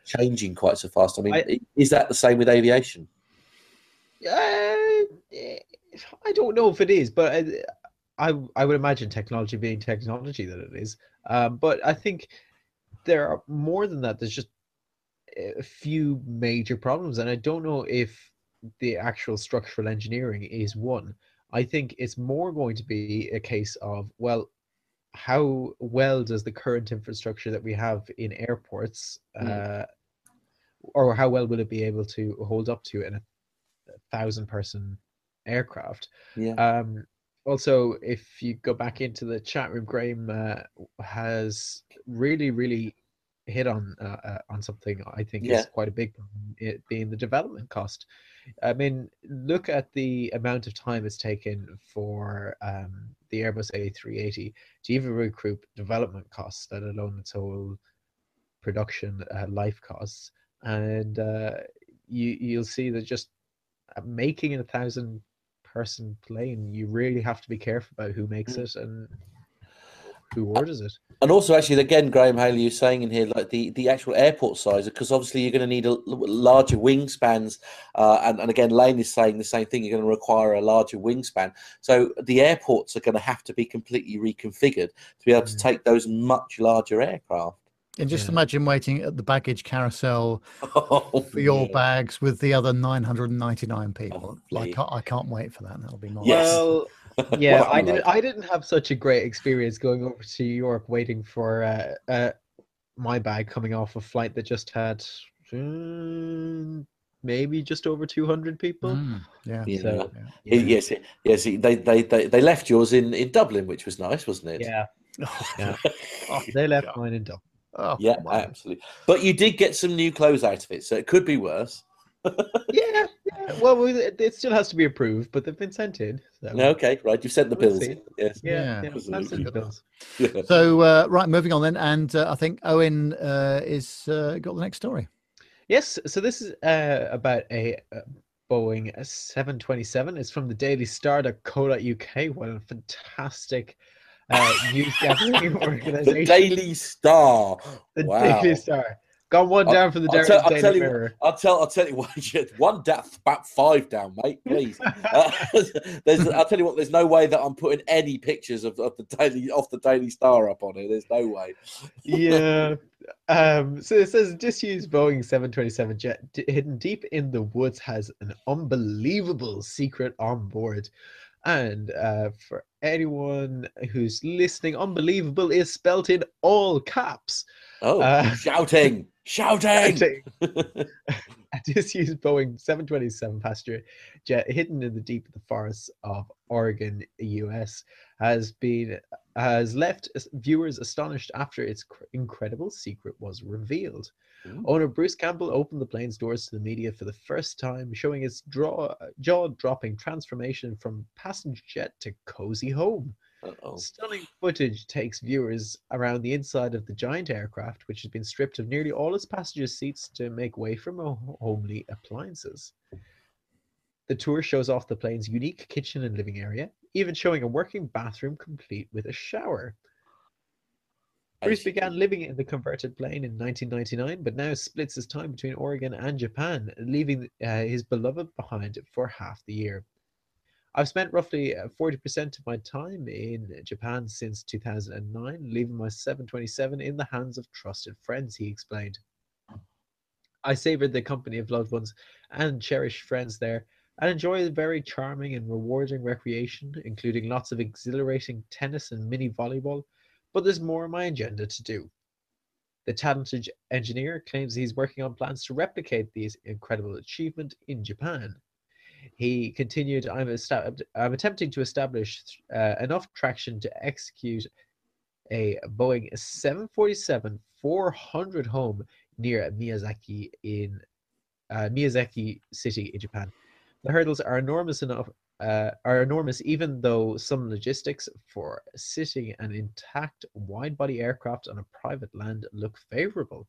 changing quite so fast. I mean, I, is that the same with aviation? Uh, I don't know if it is, but I, I, I would imagine technology being technology that it is. Um, but I think there are more than that. There's just a few major problems, and I don't know if the actual structural engineering is one. I think it's more going to be a case of well, how well does the current infrastructure that we have in airports mm. uh, or how well will it be able to hold up to in a, a thousand person aircraft? Yeah. Um, also, if you go back into the chat room, Graham uh, has really, really hit on uh, uh, on something I think yeah. is quite a big problem, it being the development cost. I mean, look at the amount of time it's taken for um, the Airbus A380 to even recoup development costs, let alone its whole production uh, life costs. And uh, you you'll see that just uh, making a thousand person plane, you really have to be careful about who makes mm. it and who orders it. And also, actually, again, Graham Haley, you're saying in here, like the, the actual airport size, because obviously you're going to need a larger wingspans. Uh, and, and again, Lane is saying the same thing. You're going to require a larger wingspan. So the airports are going to have to be completely reconfigured to be able to mm. take those much larger aircraft. And just yeah. imagine waiting at the baggage carousel oh, for your yeah. bags with the other 999 people. Oh, like, I can't wait for that. That'll be nice. Well, yeah, I didn't. I didn't have such a great experience going over to Europe waiting for uh, uh, my bag coming off a flight that just had um, maybe just over two hundred people. Mm, yeah. yeah. So, yeah. Yes. Yes. They, they they they left yours in in Dublin, which was nice, wasn't it? Yeah. yeah. oh, they left God. mine in Dublin. Oh, yeah, absolutely. But you did get some new clothes out of it, so it could be worse. yeah, yeah. Well, it still has to be approved, but they've been sent in. So. Okay, right. You've sent the bills. Yes. Yeah, yeah, yeah sent the bills. So, uh, right, moving on then, and uh, I think Owen uh, is uh, got the next story. Yes. So this is uh, about a. Uh, Boeing 727 It's from the Daily Star.co.uk. What a fantastic uh, news gathering organization. The Daily Star. The wow. Daily Star. Gone one down for the I'll, tell, I'll tell you, Mirror. I'll tell. I'll tell you what. One down, about five down, mate. Please. uh, there's. I'll tell you what. There's no way that I'm putting any pictures of, of the daily off the Daily Star up on it. There's no way. yeah. Um, so it says disused Boeing 727 jet hidden deep in the woods has an unbelievable secret on board. And uh, for anyone who's listening, unbelievable is spelt in all caps. Oh, uh, shouting, shouting. shouting. a disused Boeing 727 passenger jet hidden in the deep of the forests of Oregon, US, has been has left viewers astonished after its incredible secret was revealed. Ooh. Owner Bruce Campbell opened the plane's doors to the media for the first time, showing its jaw-dropping transformation from passenger jet to cozy home. Uh-oh. Stunning footage takes viewers around the inside of the giant aircraft, which has been stripped of nearly all its passenger seats to make way for more homely appliances. The tour shows off the plane's unique kitchen and living area, even showing a working bathroom complete with a shower. Bruce began living in the converted plane in 1999, but now splits his time between Oregon and Japan, leaving uh, his beloved behind for half the year. I've spent roughly 40% uh, of my time in Japan since 2009, leaving my 727 in the hands of trusted friends, he explained. I savored the company of loved ones and cherished friends there and enjoy a very charming and rewarding recreation, including lots of exhilarating tennis and mini volleyball, but there's more on my agenda to do. The talented engineer claims he's working on plans to replicate this incredible achievement in Japan. He continued, I'm, I'm attempting to establish uh, enough traction to execute a Boeing 747 400 home near Miyazaki in uh, Miyazaki City in Japan. The hurdles are enormous enough uh, are enormous, even though some logistics for sitting an intact wide-body aircraft on a private land look favorable.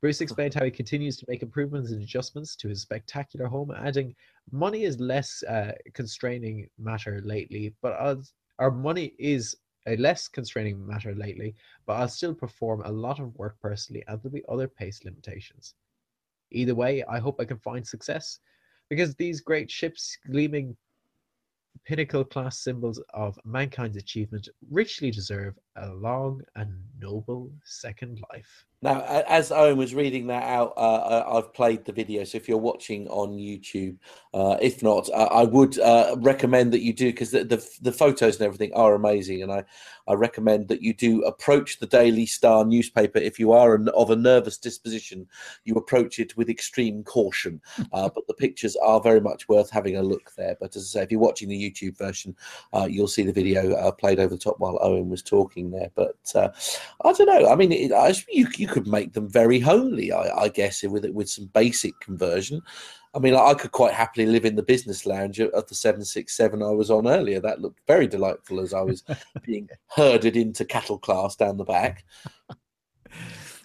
Bruce explained how he continues to make improvements and adjustments to his spectacular home, adding, "Money is less uh, constraining matter lately, but our money is a less constraining matter lately, but I'll still perform a lot of work personally, and there'll be other pace limitations. Either way, I hope I can find success, because these great ships, gleaming pinnacle class symbols of mankind's achievement, richly deserve a long and noble second life. Now, as Owen was reading that out, uh, I've played the video. So if you're watching on YouTube, uh, if not, uh, I would uh, recommend that you do because the, the, the photos and everything are amazing, and I I recommend that you do approach the Daily Star newspaper if you are an, of a nervous disposition. You approach it with extreme caution, uh, but the pictures are very much worth having a look there. But as I say, if you're watching the YouTube version, uh, you'll see the video played over the top while Owen was talking there. But I don't know. I mean, it, I, you you could make them very homely, I, I guess, with with some basic conversion. I mean, I could quite happily live in the business lounge of the 767 I was on earlier. That looked very delightful as I was being herded into cattle class down the back.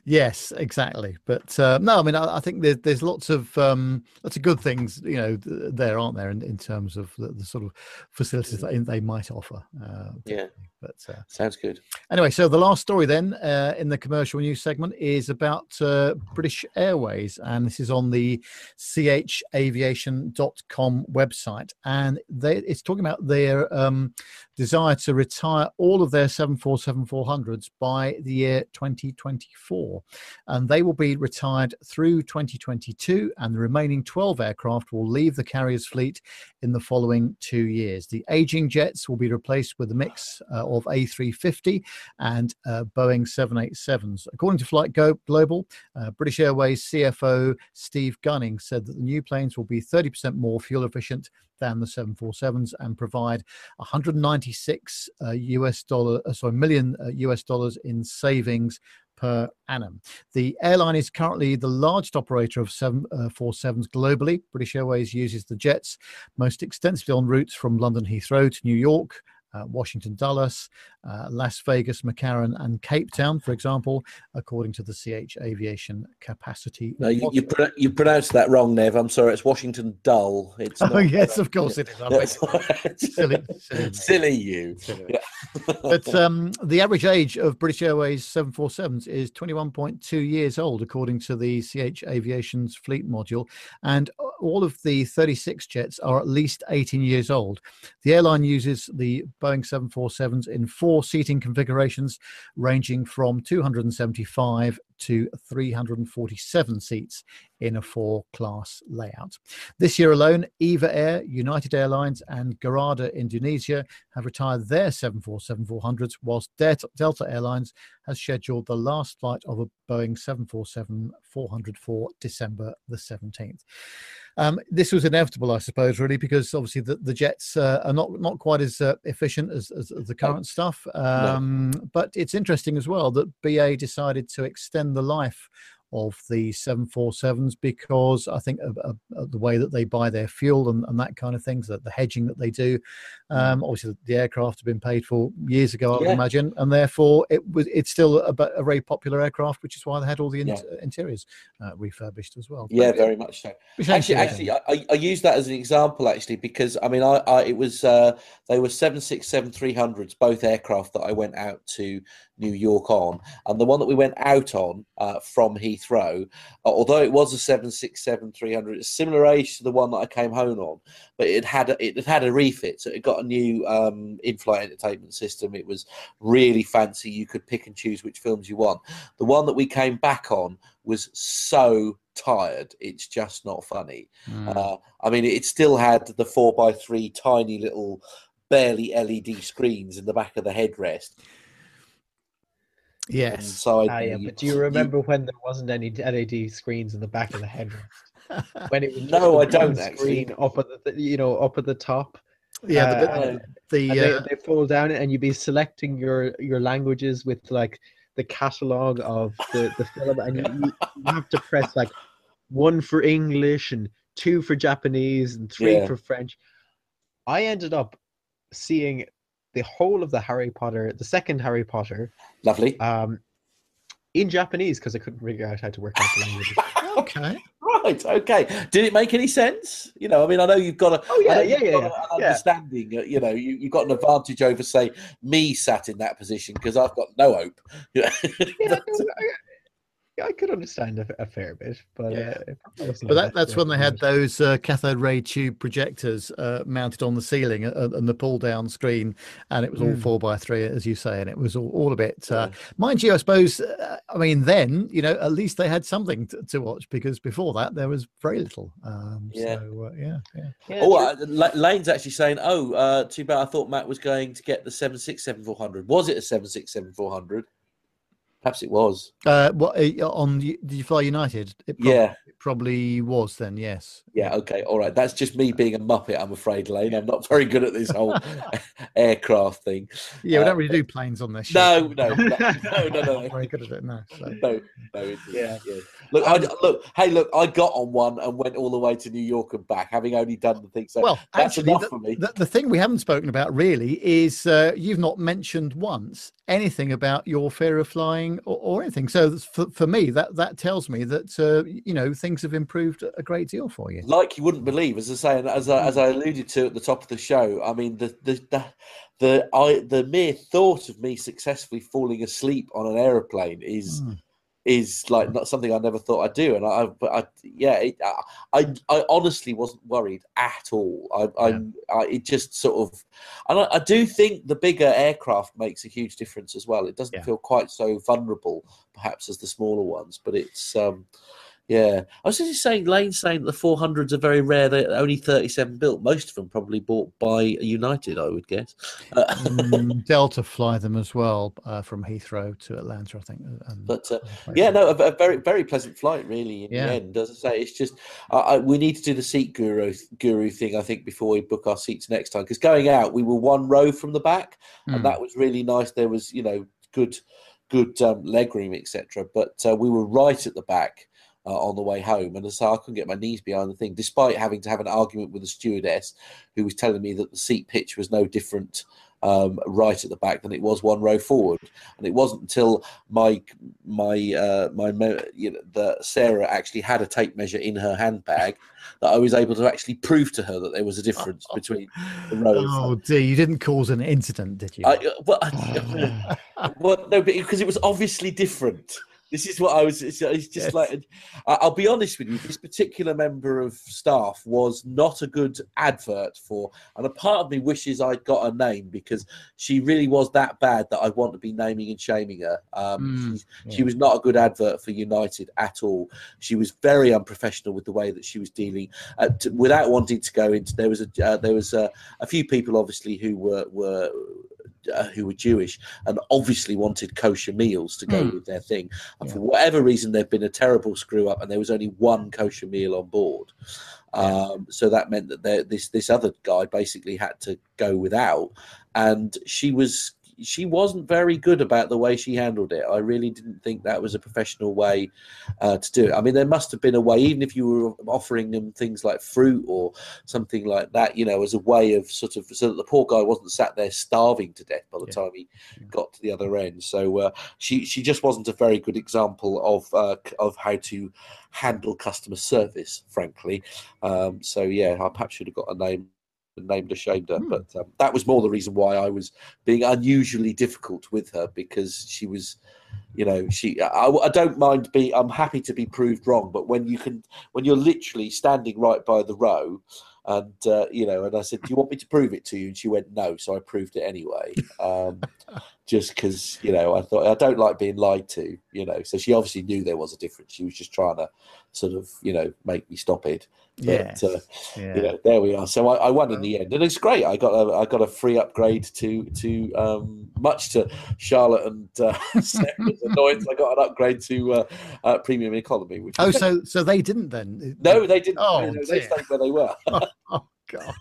Yes, exactly. But uh, no, I mean, I, I, think there's there's lots of um, lots of good things, you know, there aren't there in, in terms of the, the sort of facilities that they might offer. Uh, yeah, but uh, sounds good. Anyway, so the last story then uh, in the commercial news segment is about uh, British Airways, and this is on the chaviation.com website, and they, it's talking about their um, desire to retire all of their 747-400s by the year 2024, and they will be retired through 2022, and the remaining 12 aircraft will leave the carrier's fleet in the following two years. The aging jets will be replaced with a mix. Uh, of A350 and uh, Boeing 787s. According to Flight Go- Global, uh, British Airways CFO Steve Gunning said that the new planes will be 30% more fuel efficient than the 747s and provide 196 uh, US dollar, uh, sorry, million US uh, dollars in savings per annum. The airline is currently the largest operator of 747s uh, globally. British Airways uses the jets most extensively on routes from London Heathrow to New York, uh, Washington Dulles, uh, Las Vegas, McCarran, and Cape Town, for example, according to the CH Aviation Capacity. No, you, you, pro- you, pronounced that wrong, Nev. I'm sorry. It's Washington Dull. It's oh, yes, of course it is. silly, silly, silly, you. Silly. Yeah. but um, the average age of British Airways 747s is 21.2 years old, according to the CH Aviation's fleet module. And all of the 36 jets are at least 18 years old. The airline uses the Boeing 747s in four seating configurations, ranging from 275 to 347 seats in a four class layout. This year alone, EVA Air, United Airlines, and Garuda Indonesia have retired their 747 400s, whilst Delta Airlines has scheduled the last flight of a Boeing 747 400 for December the 17th. Um, this was inevitable, I suppose, really, because obviously the, the jets uh, are not not quite as uh, efficient as, as, the current stuff. Um, no. But it's interesting as well that BA decided to extend the life of the 747s because I think of, of, of the way that they buy their fuel and, and that kind of things, that the hedging that they do. Mm. Um, obviously, the aircraft have been paid for years ago, I would imagine, and therefore it was it's still a, a, very popular aircraft, which is why they had all the in- yeah. interiors uh, refurbished as well. Yeah, very much so. Actually, actually, I, I use that as an example actually because I mean, I, I it was uh, they were seven six seven three hundreds, both aircraft that I went out to New York on, and the one that we went out on uh, from Heathrow, uh, although it was a seven six seven three hundred, it's similar age to the one that I came home on, but it had a, it had a refit, so it got a new um, in-flight entertainment system. It was really fancy. You could pick and choose which films you want. The one that we came back on was so tired. It's just not funny. Mm. Uh, I mean, it still had the four by three tiny little barely LED screens in the back of the headrest. Yes. So ah, yeah, but do you remember you... when there wasn't any LED screens in the back of the headrest? when it was no, I don't actually. Up at the you know up at the top. Yeah, uh, the, the, uh... they, they fall down and you'd be selecting your your languages with like the catalog of the the film, and you, you have to press like one for English and two for Japanese and three yeah. for French. I ended up seeing the whole of the Harry Potter, the second Harry Potter. Lovely. Um, in Japanese because I couldn't figure out how to work out the language. okay. Right. Okay. Did it make any sense? You know, I mean, I know you've got a. Oh yeah, yeah, yeah. An understanding. Yeah. You know, you you've got an advantage over, say, me sat in that position because I've got no hope. yeah, I could understand a, a fair bit, but yeah. Uh, but that, that's when they had those uh, cathode ray tube projectors uh, mounted on the ceiling uh, and the pull down screen, and it was all mm. four by three, as you say, and it was all, all a bit. Uh, yeah. Mind you, I suppose. Uh, I mean, then you know, at least they had something to, to watch because before that there was very little. Um, yeah. So, yeah, yeah, yeah. Oh, Lane's actually saying, "Oh, too bad. I thought Matt was going to get the seven six seven four hundred. Was it a seven six seven four hundred? Perhaps it was. Uh, what uh, on? Did you fly United? Yeah, probably was then. Yes. Yeah. Okay. All right. That's just me being a muppet. I'm afraid, Lane. I'm not very good at this whole aircraft thing. Yeah, we don't really uh, do planes on this. No, no, no, no, no, no. very good at it. No. So. No, no. Yeah. yeah. Look, I, look. Hey, look. I got on one and went all the way to New York and back, having only done the thing. So well, that's actually, enough the, for me. The, the, thing we haven't spoken about really is uh, you've not mentioned once anything about your fear of flying or, or anything. So for, for me, that that tells me that uh, you know things have improved a great deal for you. Like you wouldn't believe, as I say, and as I, as I alluded to at the top of the show. I mean, the the the the, I, the mere thought of me successfully falling asleep on an aeroplane is. Mm is like not something I never thought I'd do. And I, but I, yeah, it, I, I honestly wasn't worried at all. I, yeah. I, I it just sort of, and I, I, do think the bigger aircraft makes a huge difference as well. It doesn't yeah. feel quite so vulnerable, perhaps, as the smaller ones, but it's, um, yeah, I was just saying, Lane saying that the 400s are very rare. They're only 37 built. Most of them probably bought by United, I would guess. mm, Delta fly them as well uh, from Heathrow to Atlanta, I think. Um, but uh, yeah, no, a, a, very very pleasant flight, really. In yeah. the end, as I say, it's just uh, we need to do the SeatGuru guru thing. I think before we book our seats next time, because going out we were one row from the back, mm. and hmm. that was really nice. There was you know good good um, leg room, etc. But uh, we were right at the back uh, on the way home. And so I couldn't get my knees behind the thing, despite having to have an argument with the stewardess who was telling me that the seat pitch was no different um, right at the back than it was one row forward. And it wasn't until my my uh, my you know the Sarah actually had a tape measure in her handbag that I was able to actually prove to her that there was a difference between the rows. Oh dear, you didn't cause an incident, did you? I, uh, well, I, well, no, because it was obviously different. This is what I was. It's, it's just yes. like I'll be honest with you. This particular member of staff was not a good advert for, and a part of me wishes I'd got a name because she really was that bad that I want to be naming and shaming her. Um, mm, yeah. She was not a good advert for United at all. She was very unprofessional with the way that she was dealing. Uh, to, without wanting to go into, there was a uh, there was a, a few people obviously who were were uh, who were Jewish and obviously wanted kosher meals to go mm. with their thing. And yeah. for whatever reason, there'd been a terrible screw up, and there was only one kosher meal on board. Um, so that meant that this this other guy basically had to go without, and she was she wasn't very good about the way she handled it. I really didn't think that was a professional way uh, to do it. I mean, there must have been a way, even if you were offering them things like fruit or something like that, you know, as a way of sort of so that the poor guy wasn't sat there starving to death by the yeah. time he got to the other end. So uh, she she just wasn't a very good example of uh, of how to handle customer service, frankly. Um, so yeah, I perhaps should have got a name named ashamed her. Hmm. But um, that was more the reason why I was being unusually difficult with her because she was, you know, she. I, I don't mind be. I'm happy to be proved wrong, but when you can, when you're literally standing right by the row. And uh, you know, and I said, "Do you want me to prove it to you?" And she went, "No." So I proved it anyway. Um, just because you know I thought I don't like being lied to, you know. So she obviously knew there was a difference. She was just trying to sort of you know make me stop it. But yes. uh, yeah. you know, there we are. So I, I, won in the end, and it's great. I got a I got a free upgrade to to um, much to Charlotte and uh, Sarah's annoyance. I got an upgrade to uh, uh, premium economy. Which oh, so so they didn't then? No, they didn't. Oh, no, they stayed where they were. oh, oh God.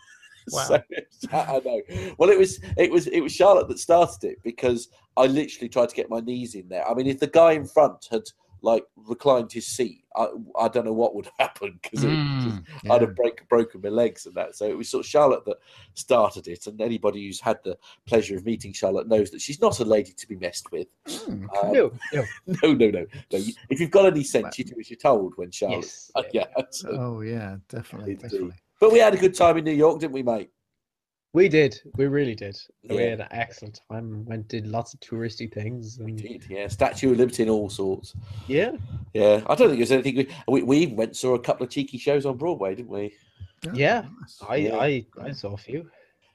Wow. So, I know. Well, it was it was it was Charlotte that started it because I literally tried to get my knees in there. I mean, if the guy in front had like reclined his seat, I, I don't know what would happen because mm, yeah. I'd have break, broken my legs and that. So it was sort of Charlotte that started it, and anybody who's had the pleasure of meeting Charlotte knows that she's not a lady to be messed with. Mm, um, no, no, no, no, no, no. If you've got any sense, you do as you're told. When Charlotte, yes, uh, yeah. So, oh yeah, definitely, definitely. But we had a good time in New York, didn't we, mate? We did. We really did. Yeah. We had an excellent time. Went did lots of touristy things. And... We did. Yeah, Statue of Liberty and all sorts. Yeah. Yeah. I don't think there's anything. We, we, we even went saw a couple of cheeky shows on Broadway, didn't we? Yeah. yeah. I, yeah. I I saw a few.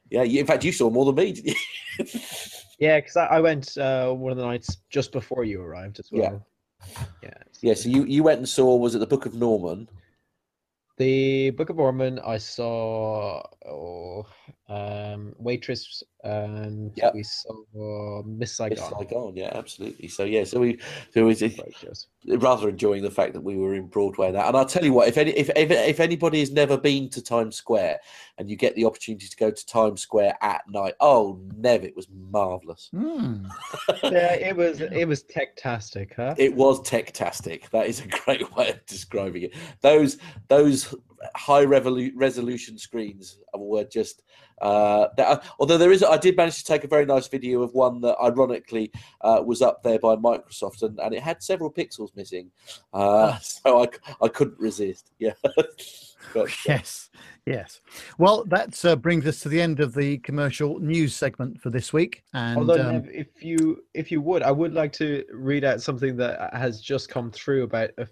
Yeah. In fact, you saw more than me, didn't you? yeah, because I, I, went uh, one of the nights just before you arrived as well. Yeah. Yeah. Yeah. So you you went and saw was it the Book of Norman? The Book of Mormon, I saw oh, um, Waitress, and yep. we saw Miss Saigon. Miss Saigon, yeah, absolutely. So yeah, so we so was rather enjoying the fact that we were in Broadway. now. and I'll tell you what, if any if, if if anybody has never been to Times Square and you get the opportunity to go to Times Square at night, oh, Nev, it was marvelous. Mm. yeah, it was it was techtastic, huh? It was techtastic. That is a great way of describing it. Those those high revolu- resolution screens were just uh, that, although there is, I did manage to take a very nice video of one that ironically uh, was up there by Microsoft, and, and it had several pixels missing, uh, so I, I couldn't resist. Yeah. but, yes, yes. Well, that uh, brings us to the end of the commercial news segment for this week. And although, um, if you if you would, I would like to read out something that has just come through about a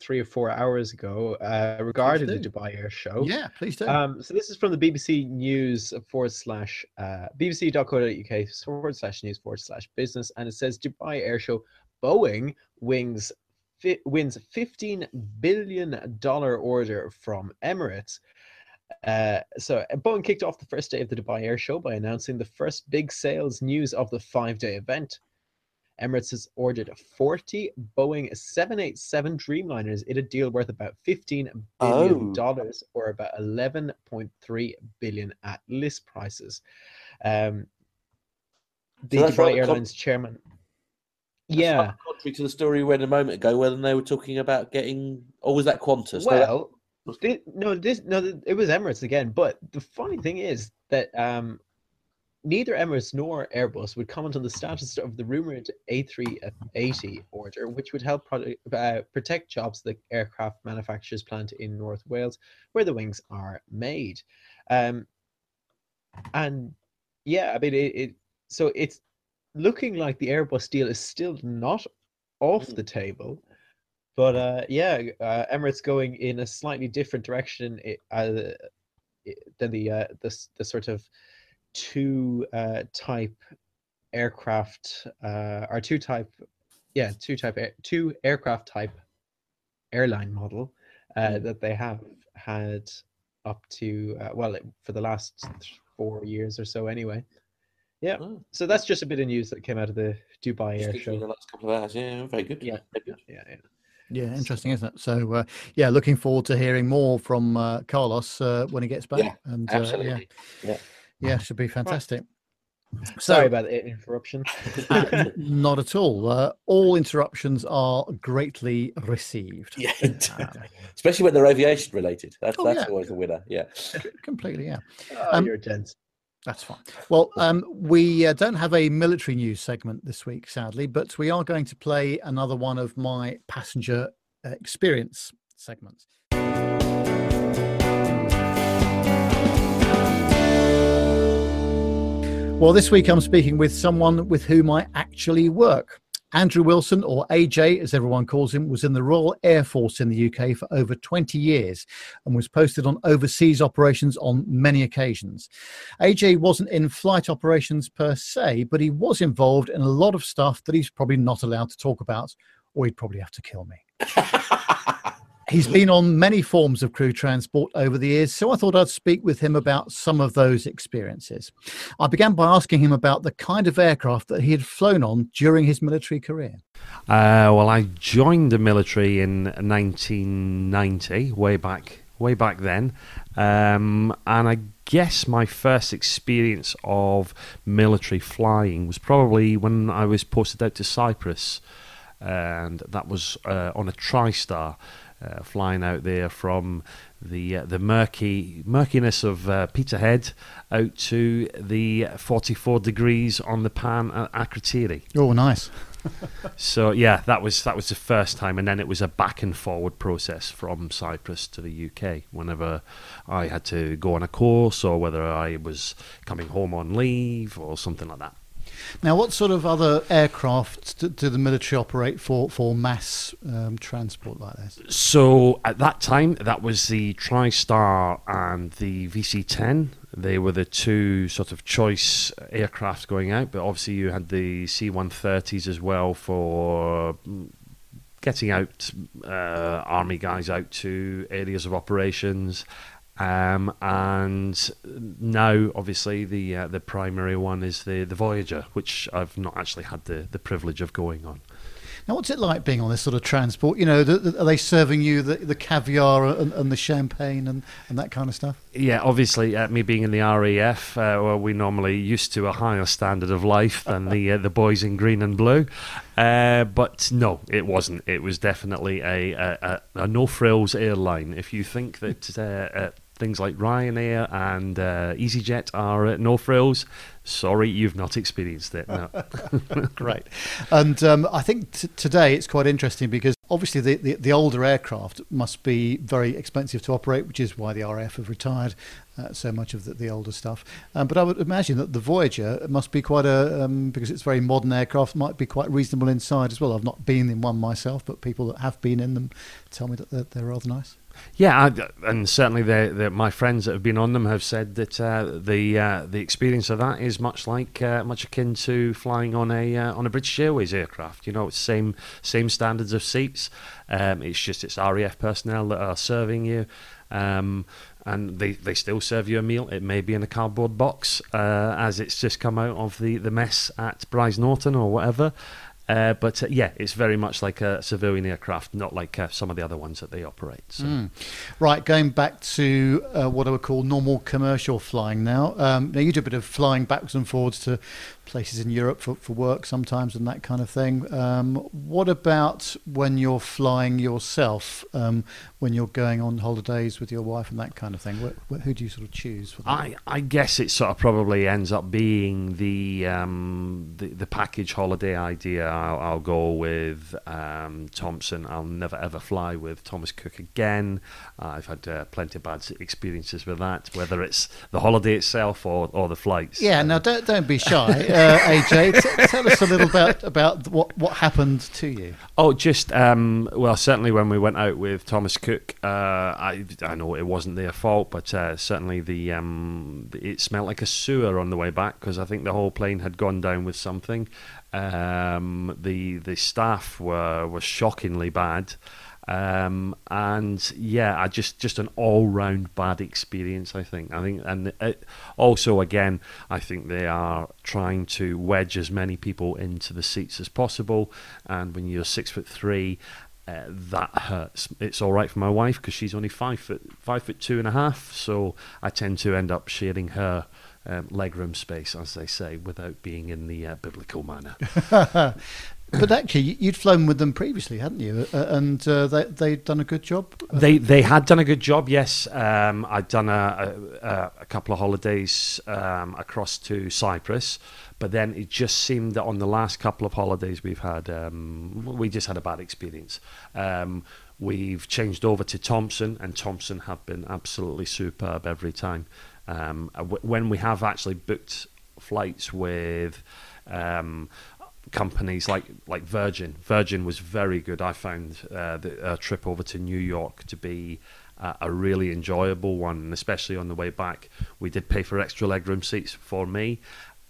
three or four hours ago uh, regarding the Dubai Air Show. Yeah, please do. Um, so this is from the BBC News forward slash uh, bbc.co.uk forward slash news forward slash business, and it says Dubai Air Show Boeing wings fi- wins fifteen billion dollar order from Emirates. Uh, so Boeing kicked off the first day of the Dubai Air Show by announcing the first big sales news of the five-day event. Emirates has ordered 40 Boeing 787 Dreamliners in a deal worth about 15 billion dollars, oh. or about 11.3 billion at list prices. Um, the so Dubai Airlines com- chairman. yeah, contrary to the story we read a moment ago, where they were talking about getting, or was that Qantas? Well, no, this no, it was Emirates again. But the funny thing is that um, neither Emirates nor Airbus would comment on the status of the rumored A380 order, which would help product, uh, protect jobs the aircraft manufacturers plant in North Wales, where the wings are made. Um, and yeah, I mean, it, it, so it's looking like the Airbus deal is still not off the table. But uh, yeah, uh, Emirates going in a slightly different direction uh, than the, uh, the the sort of two uh, type aircraft uh, or two type yeah two type two aircraft type airline model uh, mm. that they have had up to uh, well for the last four years or so anyway yeah oh. so that's just a bit of news that came out of the dubai just air show the last couple of hours yeah very good yeah very good. yeah yeah yeah, interesting, isn't it? So, uh, yeah, looking forward to hearing more from uh, Carlos uh, when he gets back. Yeah, and, uh, absolutely. yeah. yeah. Yeah, should be fantastic. Sorry about the interruption. uh, not at all. Uh, all interruptions are greatly received. Yeah, especially when they're aviation related. That's oh, that's yeah. always a winner. Yeah, completely. Yeah. Oh, um, you're a gent. That's fine. Well, um, we uh, don't have a military news segment this week, sadly, but we are going to play another one of my passenger uh, experience segments. Well, this week I'm speaking with someone with whom I actually work. Andrew Wilson, or AJ as everyone calls him, was in the Royal Air Force in the UK for over 20 years and was posted on overseas operations on many occasions. AJ wasn't in flight operations per se, but he was involved in a lot of stuff that he's probably not allowed to talk about, or he'd probably have to kill me. He's been on many forms of crew transport over the years, so I thought I'd speak with him about some of those experiences. I began by asking him about the kind of aircraft that he had flown on during his military career. Uh, well, I joined the military in 1990, way back, way back then, um, and I guess my first experience of military flying was probably when I was posted out to Cyprus, and that was uh, on a TriStar uh, flying out there from the uh, the murky murkiness of uh, Peterhead out to the 44 degrees on the pan at Akrotiri. Oh, nice. so yeah, that was that was the first time, and then it was a back and forward process from Cyprus to the UK. Whenever I had to go on a course, or whether I was coming home on leave, or something like that. Now, what sort of other aircraft do the military operate for for mass um, transport like this? So at that time, that was the TriStar and the VC-10. They were the two sort of choice aircraft going out, but obviously you had the C-130s as well for getting out uh, army guys out to areas of operations um, and now, obviously, the uh, the primary one is the the Voyager, which I've not actually had the, the privilege of going on. Now, what's it like being on this sort of transport? You know, the, the, are they serving you the, the caviar and, and, the champagne and, and that kind of stuff? Yeah, obviously, uh, me being in the RAF, uh, well, we normally used to a higher standard of life than the uh, the boys in green and blue. Uh, but no, it wasn't. It was definitely a, a, a, a no frills airline. If you think that uh, uh, things like Ryanair and uh, EasyJet are uh, no frills. Sorry, you've not experienced it. No. Great. And um, I think t- today it's quite interesting because obviously the, the, the, older aircraft must be very expensive to operate, which is why the RAF have retired uh, so much of the, the older stuff. Um, but I would imagine that the Voyager must be quite a, um, because it's very modern aircraft, might be quite reasonable inside as well. I've not been in one myself, but people that have been in them tell me that they're, they're rather nice. Yeah, I, and certainly the, the, my friends that have been on them have said that uh, the uh, the experience of that is much like uh, much akin to flying on a uh, on a British Airways aircraft. You know, it's same same standards of seats. Um, it's just it's RAF personnel that are serving you. Um, and they, they still serve you a meal. It may be in a cardboard box, uh, as it's just come out of the, the mess at Brize Norton or whatever. Uh, but uh, yeah, it's very much like a civilian aircraft, not like uh, some of the other ones that they operate. So. Mm. Right, going back to uh, what I would call normal commercial flying now. Um, now, you do a bit of flying backwards and forwards to places in Europe for, for work sometimes and that kind of thing. Um, what about when you're flying yourself, um, when you're going on holidays with your wife and that kind of thing? who do you sort of choose? I, I guess it sort of probably ends up being the um, the, the, package holiday idea. I'll, I'll go with um, Thomson. I'll never ever fly with Thomas Cook again. Uh, I've had uh, plenty of bad experiences with that, whether it's the holiday itself or, or the flights. Yeah, now don't, don't be shy. uh, AJ. T- tell us a little bit about what what happened to you. Oh, just um, well, certainly when we went out with Thomas Cook, uh, I I know it wasn't their fault, but uh, certainly the um, it smelled like a sewer on the way back because I think the whole plane had gone down with something. Um, the the staff were were shockingly bad. Um, and yeah, I just just an all round bad experience. I think. I think, and it, also again, I think they are trying to wedge as many people into the seats as possible. And when you're six foot three, uh, that hurts. It's all right for my wife because she's only five foot five foot two and a half, so I tend to end up sharing her um, legroom space, as they say, without being in the uh, biblical manner. but actually, you'd flown with them previously, hadn't you? Uh, and uh, they they'd done a good job. They they had done a good job. Yes, um, I'd done a, a, a, couple of holidays um, across to Cyprus, but then it just seemed that on the last couple of holidays we've had, um, we just had a bad experience. Um, we've changed over to Thomson, and Thomson have been absolutely superb every time. Um, when we have actually booked flights with um, companies like like Virgin. Virgin was very good. I found uh, the trip over to New York to be uh, a really enjoyable one, and especially on the way back, we did pay for extra legroom seats for me,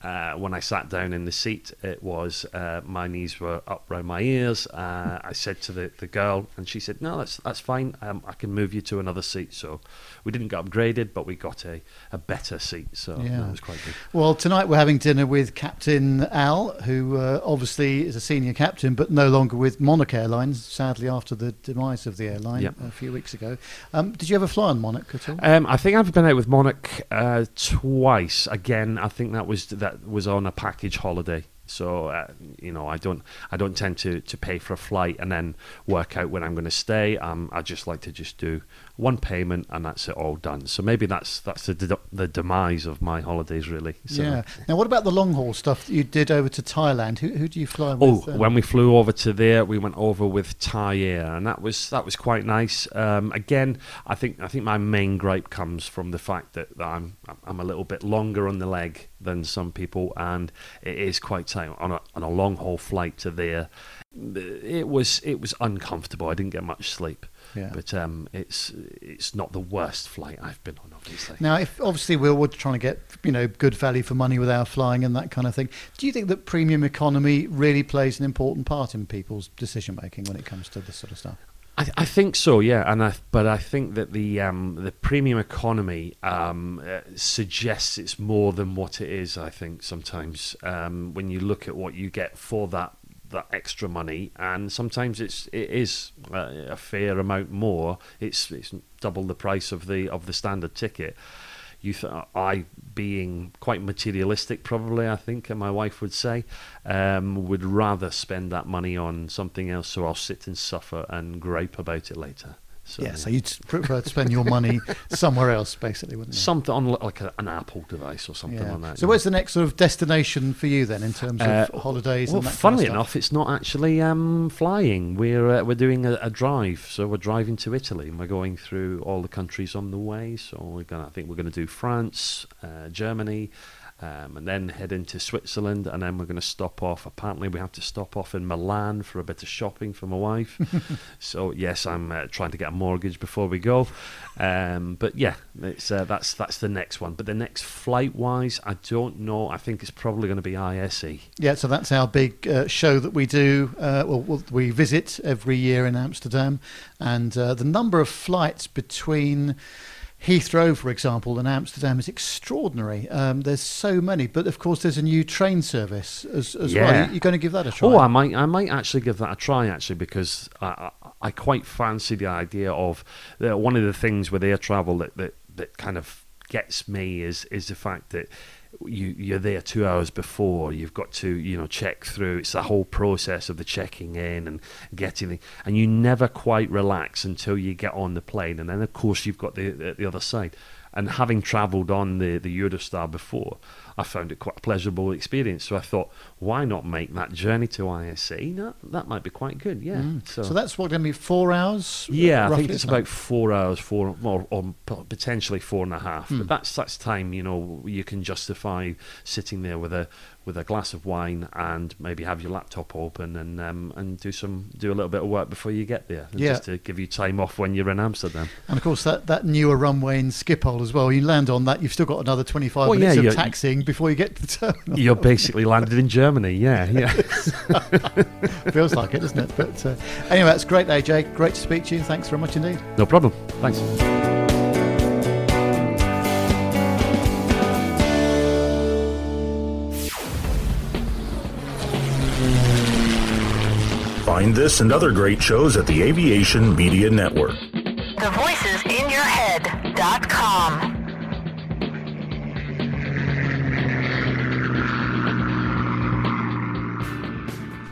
uh, when I sat down in the seat, it was uh, my knees were up round my ears. Uh, I said to the, the girl, and she said, "No, that's that's fine. Um, I can move you to another seat." So we didn't get upgraded, but we got a, a better seat. So yeah. that was quite good. Well, tonight we're having dinner with Captain Al, who uh, obviously is a senior captain, but no longer with Monarch Airlines. Sadly, after the demise of the airline yep. a few weeks ago. Um, did you ever fly on Monarch at all? Um, I think I've been out with Monarch uh, twice. Again, I think that was that that was on a package holiday. So uh, you know, I don't I don't tend to to pay for a flight and then work out when I'm going to stay. Um, I just like to just do one payment and that's it all done. So maybe that's that's the de- the demise of my holidays really. So, yeah. Now, what about the long haul stuff that you did over to Thailand? Who who do you fly with? Oh, when we flew over to there, we went over with Thai Air, and that was that was quite nice. Um, again, I think I think my main gripe comes from the fact that, that I'm I'm a little bit longer on the leg than some people, and it is quite tight on a on a long haul flight to there. It was it was uncomfortable. I didn't get much sleep. Yeah. But um, it's it's not the worst flight I've been on, obviously. Now, if obviously we're, we're trying to get you know good value for money with our flying and that kind of thing, do you think that premium economy really plays an important part in people's decision making when it comes to this sort of stuff? I, I, think so, yeah, and I, but I think that the um, the premium economy um, uh, suggests it's more than what it is. I think sometimes um, when you look at what you get for that that extra money, and sometimes it's it is a, a fair amount more. It's it's double the price of the of the standard ticket. You, th- I being quite materialistic, probably I think, and my wife would say, um, would rather spend that money on something else, so I'll sit and suffer and gripe about it later. So, yeah, so you'd prefer to spend your money somewhere else, basically, wouldn't you? Something on like a, an Apple device or something yeah. like that. So, where's the next sort of destination for you then, in terms of uh, holidays? Well, funnily kind of enough, it's not actually um, flying. We're uh, we're doing a, a, drive, so we're driving to Italy, and we're going through all the countries on the way. So we're gonna, I think we're going to do France, uh, Germany, um, and then head into Switzerland, and then we're going to stop off. Apparently, we have to stop off in Milan for a bit of shopping for my wife. so yes, I'm uh, trying to get a mortgage before we go. Um, but yeah, it's uh, that's that's the next one. But the next flight wise, I don't know. I think it's probably going to be ISE. Yeah, so that's our big uh, show that we do. Uh, well, we visit every year in Amsterdam, and uh, the number of flights between Heathrow, for example, in Amsterdam is extraordinary. Um, there's so many, but of course, there's a new train service as, as yeah. well. You're going to give that a try? Oh, I might, I might actually give that a try actually because I, I, I quite fancy the idea of uh, one of the things with air travel that, that, that kind of gets me is is the fact that you you're there two hours before. You've got to you know check through. It's the whole process of the checking in and getting the, and you never quite relax until you get on the plane. And then of course you've got the the, the other side. And having travelled on the the Eurostar before, I found it quite a pleasurable experience. So I thought, why not make that journey to ISE? No, that might be quite good. Yeah. Mm. So, so that's what going to be four hours. Yeah, I think it's about four hours, four or, or potentially four and a half. Mm. But that's that's time. You know, you can justify sitting there with a with a glass of wine and maybe have your laptop open and um, and do some do a little bit of work before you get there, yeah. just to give you time off when you're in Amsterdam. And of course, that, that newer runway in Schiphol as well. You land on that, you've still got another 25 well, minutes yeah, of taxiing before you get to the terminal. You're basically landed in Germany. Yeah, yeah. Feels like it, doesn't it? But uh, anyway, that's great, AJ. Great to speak to you. Thanks very much indeed. No problem. Thanks. Find this and other great shows at the Aviation Media Network. The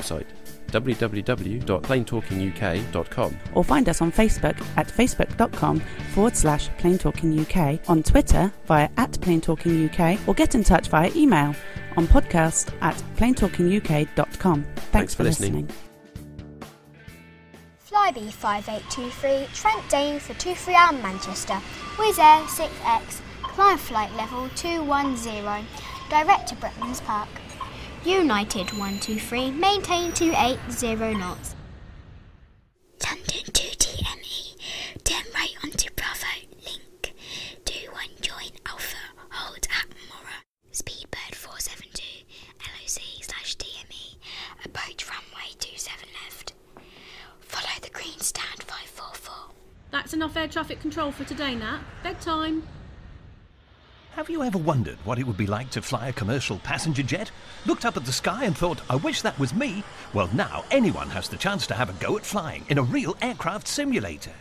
www.planetalkinguk.com or find us on Facebook at facebook.com forward slash planetalkinguk, on Twitter via at planetalkinguk, or get in touch via email on podcast at planetalkinguk.com. Thanks, Thanks for, for listening. listening. Flybe 5823, Trent Dane for 23R Manchester, Wizz Air 6X, climb flight level 210, direct to Bretlands Park. United 123, maintain 280 knots. London 2TME, turn right onto Bravo, link 21 join Alpha, hold at Mora. Speedbird 472, LOC slash D 7 left. Follow the green stand 544. That's enough air traffic control for today, Nat. Bedtime. Have you ever wondered what it would be like to fly a commercial passenger jet? Looked up at the sky and thought, I wish that was me? Well, now anyone has the chance to have a go at flying in a real aircraft simulator.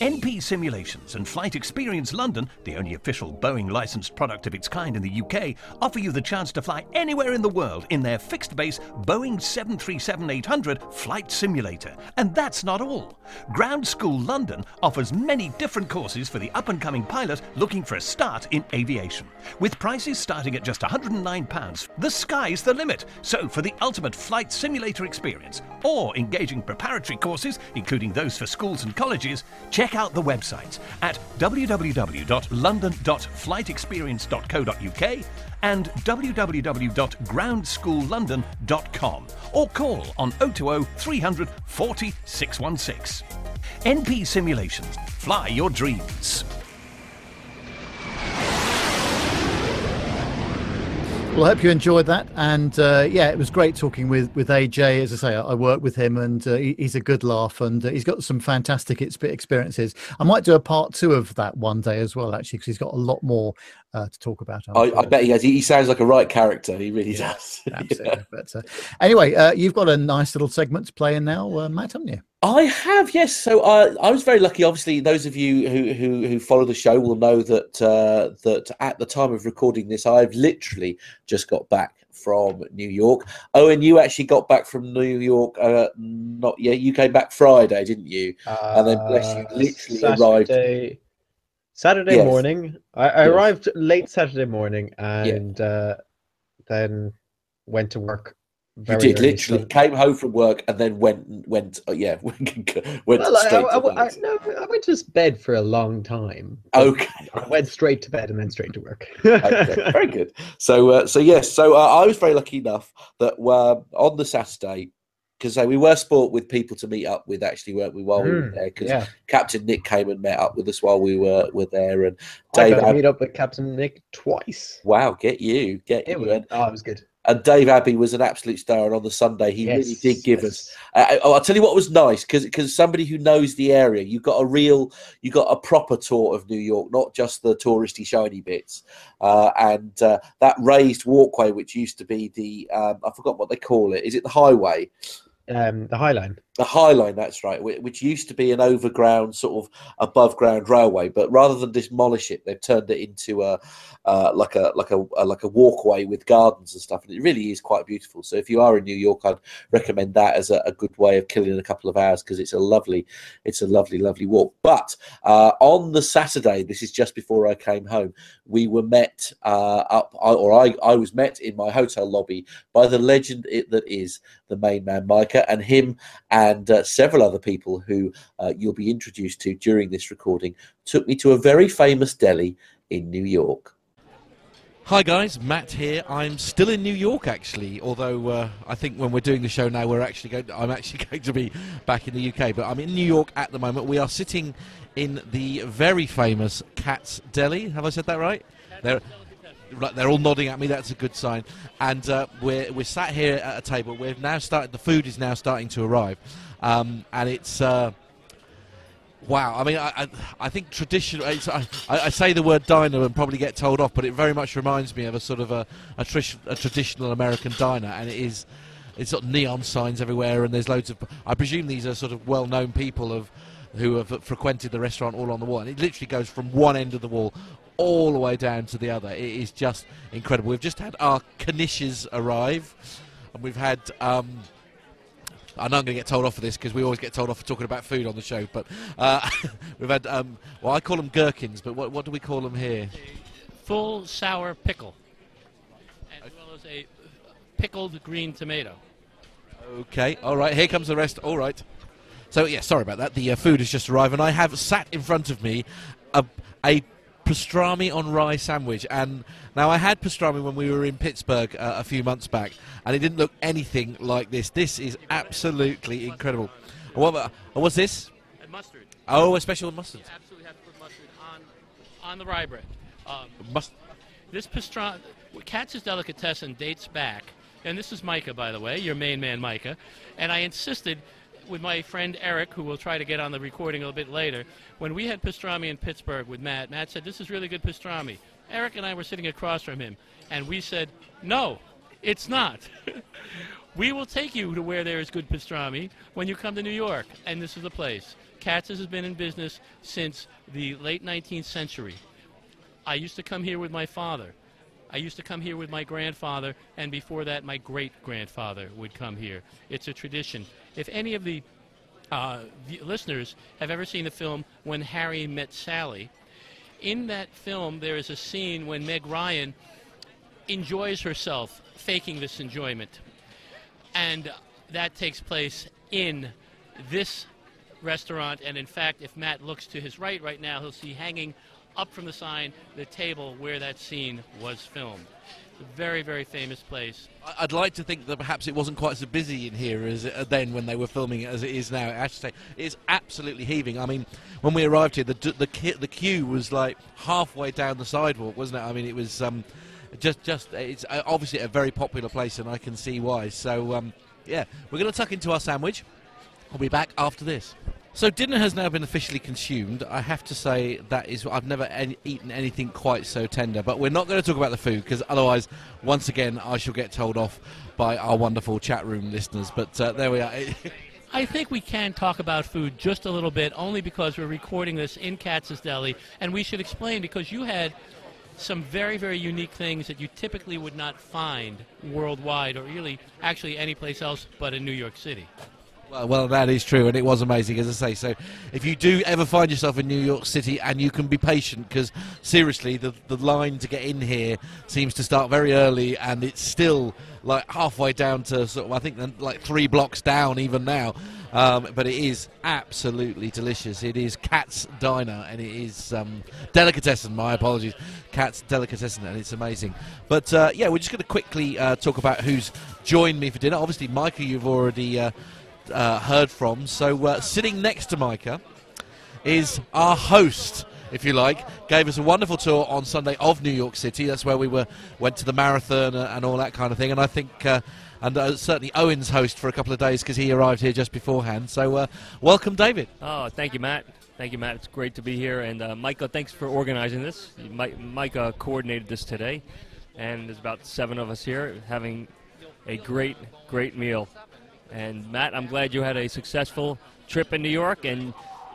NP Simulations and Flight Experience London, the only official Boeing licensed product of its kind in the UK, offer you the chance to fly anywhere in the world in their fixed base Boeing 737 800 flight simulator. And that's not all. Ground School London offers many different courses for the up and coming pilot looking for a start in aviation. With prices starting at just £109, the sky's the limit. So, for the ultimate flight simulator experience or engaging preparatory courses, including those for schools and colleges, check check out the websites at www.london.flightexperience.co.uk and www.groundschoolLondon.com or call on 020 300 40 616. NP Simulations. Fly your dreams. Well, I hope you enjoyed that, and uh, yeah, it was great talking with with AJ. As I say, I, I work with him, and uh, he, he's a good laugh, and uh, he's got some fantastic experiences. I might do a part two of that one day as well, actually, because he's got a lot more uh, to talk about. I, I, bet he has. He, sounds like a right character. He really yeah, does. Absolutely. yeah. But uh, anyway, uh, you've got a nice little segment to play in now, Matt, haven't you? I have, yes. So uh, I was very lucky. Obviously, those of you who, who, who follow the show will know that uh, that at the time of recording this, I've literally just got back from New York. Oh, and you actually got back from New York. Uh, not yeah, you came back Friday, didn't you? and then bless you, uh, literally Saturday, arrived. Saturday yes. morning. I, I yes. arrived late Saturday morning, and yeah. Uh, then went to work very you did literally came home from work and then went went uh, yeah went well, straight I, I, I, no, I went to bed for a long time. Okay, I went straight to bed and then straight to work. okay, very good. So uh, so yes, so uh, I was very lucky enough that uh, on the Saturday because uh, we were sport with people to meet up with actually weren't we while mm, we were hmm, there because yeah. captain nick came and met up with us while we were were there and Dave I got to meet up with captain nick twice wow get you get it you was, oh it was good and Dave Abbey was an absolute star. And on the Sunday, he yes, really did give yes. us. Uh, I'll tell you what was nice because because somebody who knows the area, you got a real, you got a proper tour of New York, not just the touristy shiny bits. Uh, and uh, that raised walkway, which used to be the, um, I forgot what they call it. Is it the highway? Um, the High Line. The High Line, that's right, which used to be an overground, sort of above ground railway, but rather than demolish it, they've turned it into a uh, like a like a, a, like a walkway with gardens and stuff, and it really is quite beautiful. So if you are in New York, I'd recommend that as a, a good way of killing a couple of hours because it's a lovely, it's a lovely, lovely walk. But uh, on the Saturday, this is just before I came home, we were met uh, up, or I I was met in my hotel lobby by the legend that is the main man Micah and him and uh, several other people who uh, you'll be introduced to during this recording took me to a very famous deli in New York. Hi guys, Matt here. I'm still in New York actually, although uh, I think when we're doing the show now, we're actually going. To, I'm actually going to be back in the UK, but I'm in New York at the moment. We are sitting in the very famous Katz's Deli. Have I said that right? They're, they're all nodding at me. That's a good sign. And uh, we're we're sat here at a table. We've now started. The food is now starting to arrive, um, and it's. Uh, Wow, I mean, I, I, I think traditional. I, I, say the word diner and probably get told off, but it very much reminds me of a sort of a, a, a traditional American diner, and it is. It's got neon signs everywhere, and there's loads of. I presume these are sort of well-known people of who have frequented the restaurant all on the wall, and it literally goes from one end of the wall all the way down to the other. It is just incredible. We've just had our knishes arrive, and we've had. Um, I know I'm going to get told off for this because we always get told off for talking about food on the show. But uh, we've had, um, well, I call them gherkins, but what, what do we call them here? Full sour pickle, as well as a pickled green tomato. Okay, all right. Here comes the rest. All right. So yeah, sorry about that. The uh, food has just arrived, and I have sat in front of me a, a pastrami on rye sandwich. And now I had pastrami when we were in Pittsburgh uh, a few months back, and it didn't look anything like this. This is absolutely incredible. What, uh, what's this? And mustard. Oh, a special mustard. You absolutely have to put mustard on on the rye bread. Um, Must- this pastrami, Katz's delicatessen dates back and this is Micah, by the way, your main man, Micah, and I insisted with my friend Eric, who we'll try to get on the recording a little bit later, when we had pastrami in Pittsburgh with Matt, Matt said, This is really good pastrami. Eric and I were sitting across from him, and we said, No, it's not. we will take you to where there is good pastrami when you come to New York, and this is the place. Katz's has been in business since the late 19th century. I used to come here with my father. I used to come here with my grandfather, and before that, my great grandfather would come here. It's a tradition. If any of the uh, listeners have ever seen the film When Harry Met Sally, in that film there is a scene when Meg Ryan enjoys herself, faking this enjoyment. And that takes place in this restaurant. And in fact, if Matt looks to his right right now, he'll see hanging up from the sign the table where that scene was filmed. A very, very famous place. I'd like to think that perhaps it wasn't quite so busy in here as uh, then when they were filming it as it is now. I have to say, it's absolutely heaving. I mean, when we arrived here, the the, the queue was like halfway down the sidewalk, wasn't it? I mean, it was um, just just it's uh, obviously a very popular place, and I can see why. So um, yeah, we're going to tuck into our sandwich. I'll be back after this. So dinner has now been officially consumed. I have to say that is I've never any, eaten anything quite so tender. But we're not going to talk about the food because otherwise, once again, I shall get told off by our wonderful chat room listeners. But uh, there we are. I think we can talk about food just a little bit, only because we're recording this in Katz's Deli, and we should explain because you had some very, very unique things that you typically would not find worldwide, or really actually any place else but in New York City. Well, well, that is true, and it was amazing, as I say. So, if you do ever find yourself in New York City, and you can be patient, because seriously, the the line to get in here seems to start very early, and it's still like halfway down to sort of I think like three blocks down even now. Um, but it is absolutely delicious. It is Katz's Diner, and it is um, delicatessen. My apologies, Katz's delicatessen, and it's amazing. But uh, yeah, we're just going to quickly uh, talk about who's joined me for dinner. Obviously, Micah, you've already. Uh, uh, heard from. So uh, sitting next to Micah is our host, if you like. Gave us a wonderful tour on Sunday of New York City. That's where we were went to the marathon uh, and all that kind of thing. And I think. Uh, and uh, certainly Owen's host for a couple of days because he arrived here just beforehand. So, uh, welcome, David. Oh, thank you, Matt. Thank you, Matt. It's great to be here. And uh, Micah, thanks for organizing this. Micah coordinated this today, and there's about seven of us here having a great, great meal. And Matt, I'm glad you had a successful trip in New York and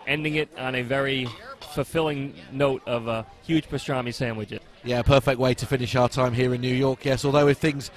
ending it on a very fulfilling note of a huge pastrami sandwiches. Yeah, perfect way to finish our time here in New York. Yes, although if things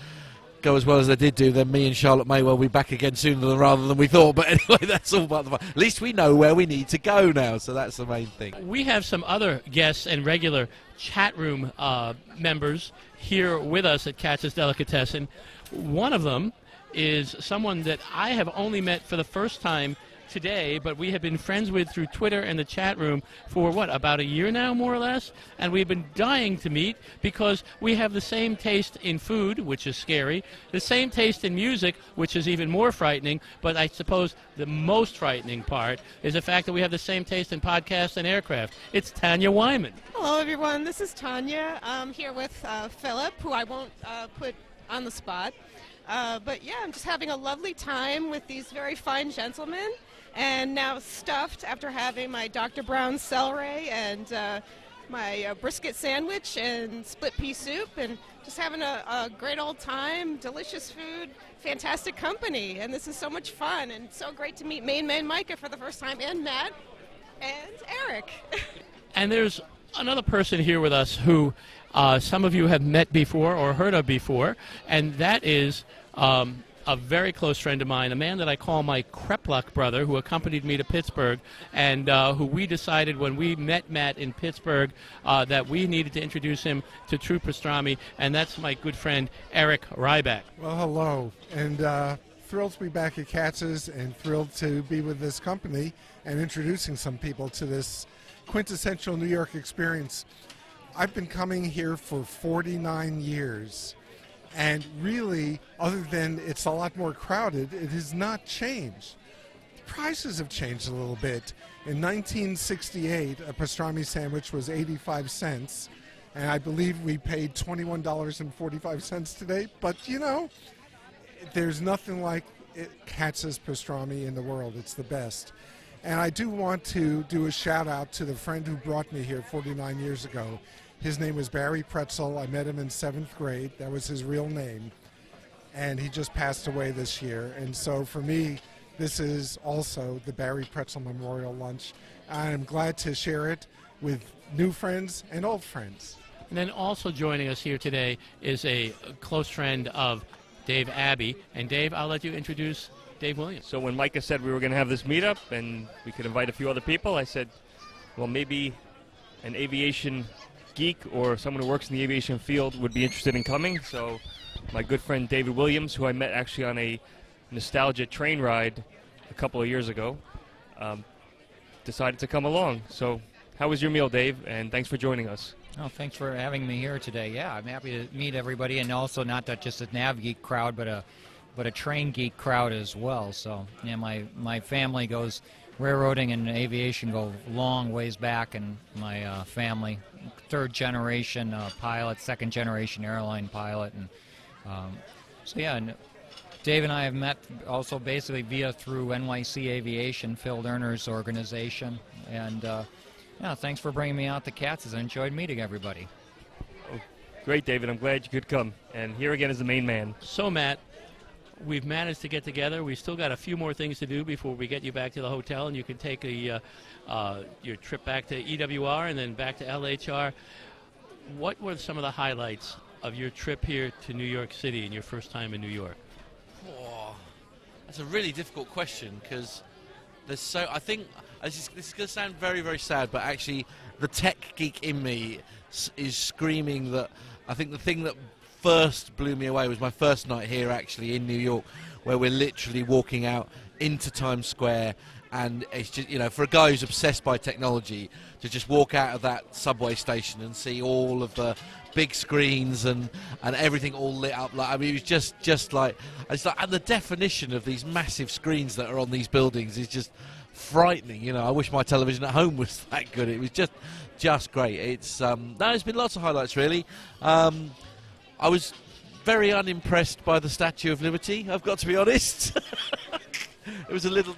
go as well as they did do, then me and Charlotte may well be back again sooner than rather than we thought. But anyway, that's all about the fun. At least we know where we need to go now, so that's the main thing. We have some other guests and regular chat room uh, members here with us at Katz's Delicatessen. One of them is someone that I have only met for the first time today, but we have been friends with through Twitter and the chat room for what, about a year now, more or less? And we've been dying to meet because we have the same taste in food, which is scary, the same taste in music, which is even more frightening, but I suppose the most frightening part is the fact that we have the same taste in podcasts and aircraft. It's Tanya Wyman. Hello, everyone. This is Tanya. I'm here with uh, Philip, who I won't uh, put on the spot. Uh, but yeah, I'm just having a lovely time with these very fine gentlemen, and now stuffed after having my Dr. Brown Cel-Ray and uh, my uh, brisket sandwich and split pea soup, and just having a, a, great old time. Delicious food, fantastic company, and this is so much fun, and so great to meet Main Man Micah for the first time, and Matt, and Eric. and there's another person here with us who uh, some of you have met before or heard of before, and that is um, a very close friend of mine, a man that I call my Kreplach brother, who accompanied me to Pittsburgh, and uh, who we decided when we met Matt in Pittsburgh uh, that we needed to introduce him to true pastrami, and that's my good friend Eric Ryback. Well, hello, and uh, thrilled to be back at Katz's, and thrilled to be with this company and introducing some people to this quintessential New York experience. I've been coming here for 49 years. And really, other than it's a lot more crowded, it has not changed. Prices have changed a little bit. In 1968, a pastrami sandwich was 85 cents, and I believe we paid $21.45 today. But you know, there's nothing like it, Katz's pastrami in the world. It's the best. And I do want to do a shout out to the friend who brought me here 49 years ago. His name was Barry Pretzel. I met him in seventh grade. That was his real name. And he just passed away this year. And so for me, this is also the Barry Pretzel Memorial Lunch. I'm glad to share it with new friends and old friends. And then also joining us here today is a close friend of Dave Abbey. And Dave, I'll let you introduce Dave Williams. So when Micah said we were going to have this meetup and we could invite a few other people, I said, well, maybe an aviation geek or someone who works in the aviation field would be interested in coming. So my good friend David Williams, who I met actually on a nostalgia train ride a couple of years ago, um, decided to come along. So, how was your meal, Dave? And thanks for joining us. Oh, thanks for having me here today. Yeah, I'm happy to meet everybody, and also not just a nav geek crowd, but a but a train geek crowd as well. So, yeah, my my family goes railroading and aviation go long ways back, and my uh, family, third generation uh, pilot, second generation airline pilot, and um, so yeah. And Dave and I have met also basically via through NYC Aviation, Phil Derner's organization. And uh, yeah, thanks for bringing me out to Katz's. I enjoyed meeting everybody. Oh, great, David. I'm glad you could come. And here again is the main man. So, Matt, we've managed to get together. We've still got a few more things to do before we get you back to the hotel, and you can take a, uh, uh, your trip back to EWR and then back to LHR. What were some of the highlights of your trip here to New York City and your first time in New York? That's a really difficult question because there's so. I think this is, this is going to sound very, very sad, but actually, the tech geek in me is screaming that. I think the thing that first blew me away was my first night here, actually in New York, where we're literally walking out into Times Square and it's just you know for a guy who's obsessed by technology to just walk out of that subway station and see all of the big screens and and everything all lit up. Like I mean it was just just like it's like and the definition of these massive screens that are on these buildings is just frightening you know. I wish my television at home was that good. It was just just great. It's um no there's been lots of highlights really. Um I was very unimpressed by the Statue of Liberty I've got to be honest it was a little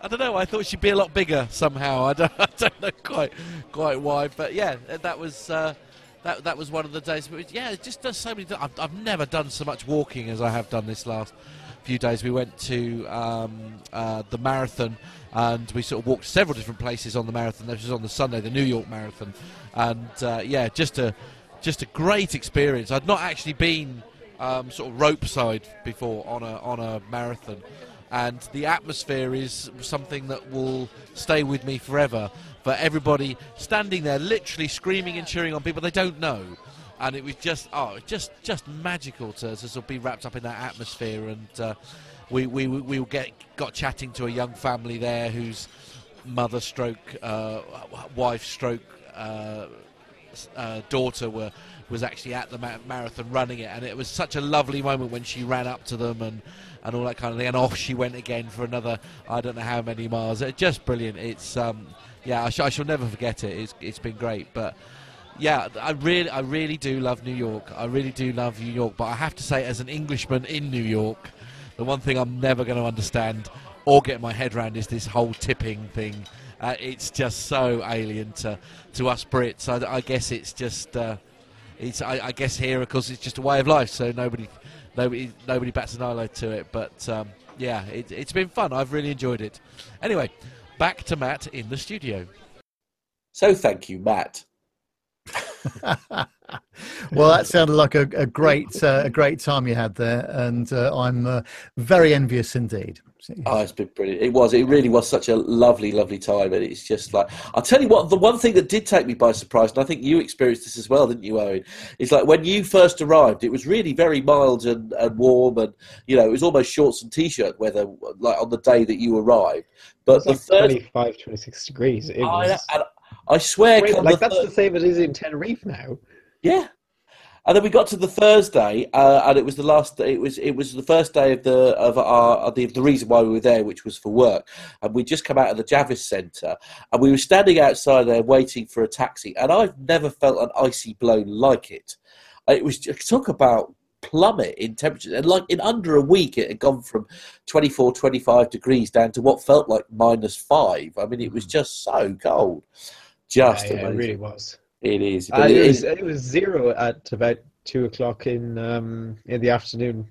I don't know. I thought she'd be a lot bigger somehow. I don't, I don't know quite quite why, but yeah, that was uh, that that was one of the days. But yeah, it just does so many. I've, I've never done so much walking as I have done this last few days. We went to um, uh, the marathon and we sort of walked several different places on the marathon. This was on the Sunday, the New York Marathon, and uh, yeah, just a just a great experience. I'd not actually been um, sort of rope side before on a on a marathon, and the atmosphere is something that will stay with me forever. For everybody standing there, literally screaming and cheering on people they don't know, and it was just oh, just just magical to, to sort of be wrapped up in that atmosphere. And uh, we we we get got chatting to a young family there whose mother stroke uh, wife stroke uh, uh daughter were was actually at the marathon running it, and it was such a lovely moment when she ran up to them and and all that kind of thing. And off she went again for another, I don't know how many miles. It's just brilliant. It's, um, yeah, I, sh- I shall never forget it. It's, it's been great. But yeah, I really, I really do love New York. I really do love New York. But I have to say, as an Englishman in New York, the one thing I'm never going to understand or get my head around is this whole tipping thing. Uh, it's just so alien to, to us Brits. I, I guess it's just, uh, it's I, I, guess here, of course, it's just a way of life. So nobody nobody nobody bats an eyelid to it. But um, yeah, it, it's been fun. I've really enjoyed it. Anyway, back to Matt in the studio. So thank you, Matt. well, that sounded like a, a great uh, a great time you had there, and uh, I'm uh, very envious indeed. Oh, it's been brilliant. It was. It really was such a lovely, lovely time, and it's just like I'll tell you what. The one thing that did take me by surprise, and I think you experienced this as well, didn't you, Owen? Is like when you first arrived, it was really very mild and, and warm, and you know it was almost shorts and t-shirt weather, like on the day that you arrived. But the like first, 25, 26 degrees. It was... I, I swear, Wait, like that's the same as it is in Tenerife now. Yeah, and then we got to the Thursday, uh, and it was the last. It was it was the first day of the of our of the, the reason why we were there, which was for work. And we just come out of the Javits Centre, and we were standing outside there waiting for a taxi. And I've never felt an icy blow like it. It was it took about plummet in temperature. And like in under a week, it had gone from 24, 25 degrees down to what felt like minus five. I mean, it was hmm. just so cold. Just yeah, yeah, it really was. It is. Uh, it, was, it was zero at about two o'clock in um, in the afternoon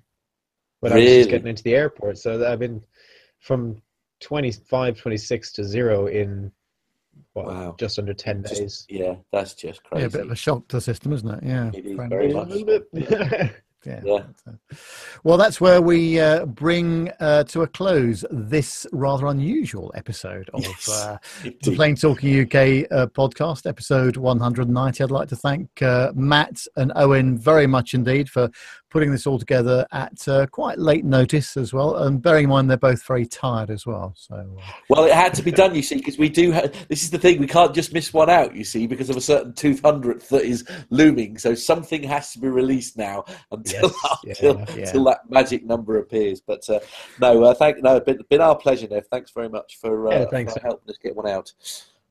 when really? I was just getting into the airport. So I've been from 25, 26 to zero in what, wow. just under 10 just, days. Yeah, that's just crazy. Yeah, a bit of a shock to the system, isn't it? Yeah. It is very much. Yeah. yeah. Well, that's where we uh, bring uh, to a close this rather unusual episode of yes, uh, the Plane Talking UK uh, podcast, episode 190. I'd like to thank uh, Matt and Owen very much indeed for putting this all together at uh, quite late notice as well, and bearing in mind they're both very tired as well. So, well, it had to be done, you see, because we do. Have, this is the thing; we can't just miss one out, you see, because of a certain two hundredth that is looming. So something has to be released now until yes, until, yeah, yeah. until, that magic number appears. But uh, no, uh, thank no, been, been our pleasure, Nev. Thanks very much for, uh, yeah, for helping us get one out.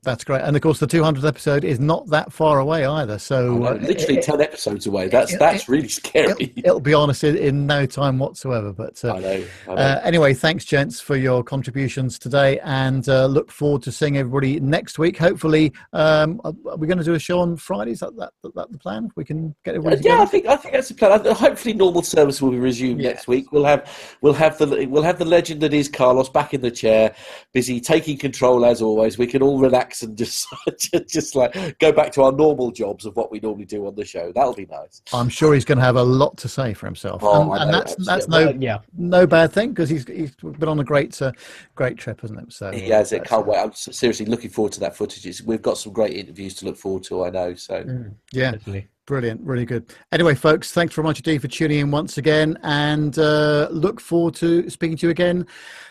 That's great, and of course, the 200th episode is not that far away either. So, uh, literally it, 10 episodes away. That's it, that's really scary. It'll, it'll, be honest in, in, no time whatsoever. But uh, I know, I know. Uh, anyway, thanks, gents, for your contributions today, and uh, look forward to seeing everybody next week. Hopefully, um, are we going to do a show on Friday? Is that, that, that the plan? We can get everybody. yeah, I think I think that's the plan. Hopefully, normal service will be resumed yeah. next week. We'll have we'll have the we'll have the legend that is Carlos back in the chair, busy taking control as always. We can all relax and just just like go back to our normal jobs of what we normally do on the show. That'll be nice. I'm sure he's going to have a lot to say for himself, oh, and, and that's that's no yeah. no bad thing because he's he's been on a great uh, great trip, hasn't it? So he has. It can't wait. I'm seriously looking forward to that footage. We've got some great interviews to look forward to. I know. So mm, yeah. Definitely. Brilliant, really good. Anyway, folks, thanks very much indeed for tuning in once again, and uh, look forward to speaking to you again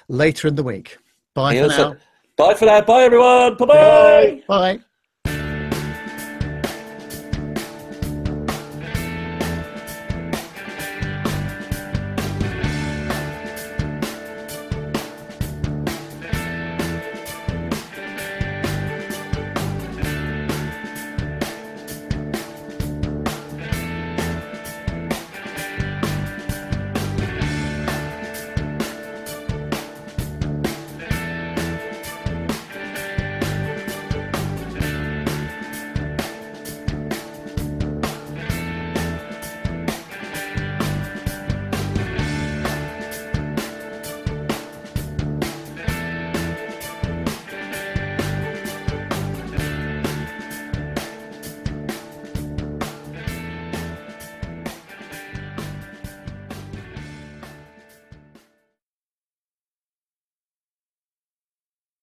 later in the week. Bye for now. Bye for now. Bye, everyone. Bye-bye. Bye.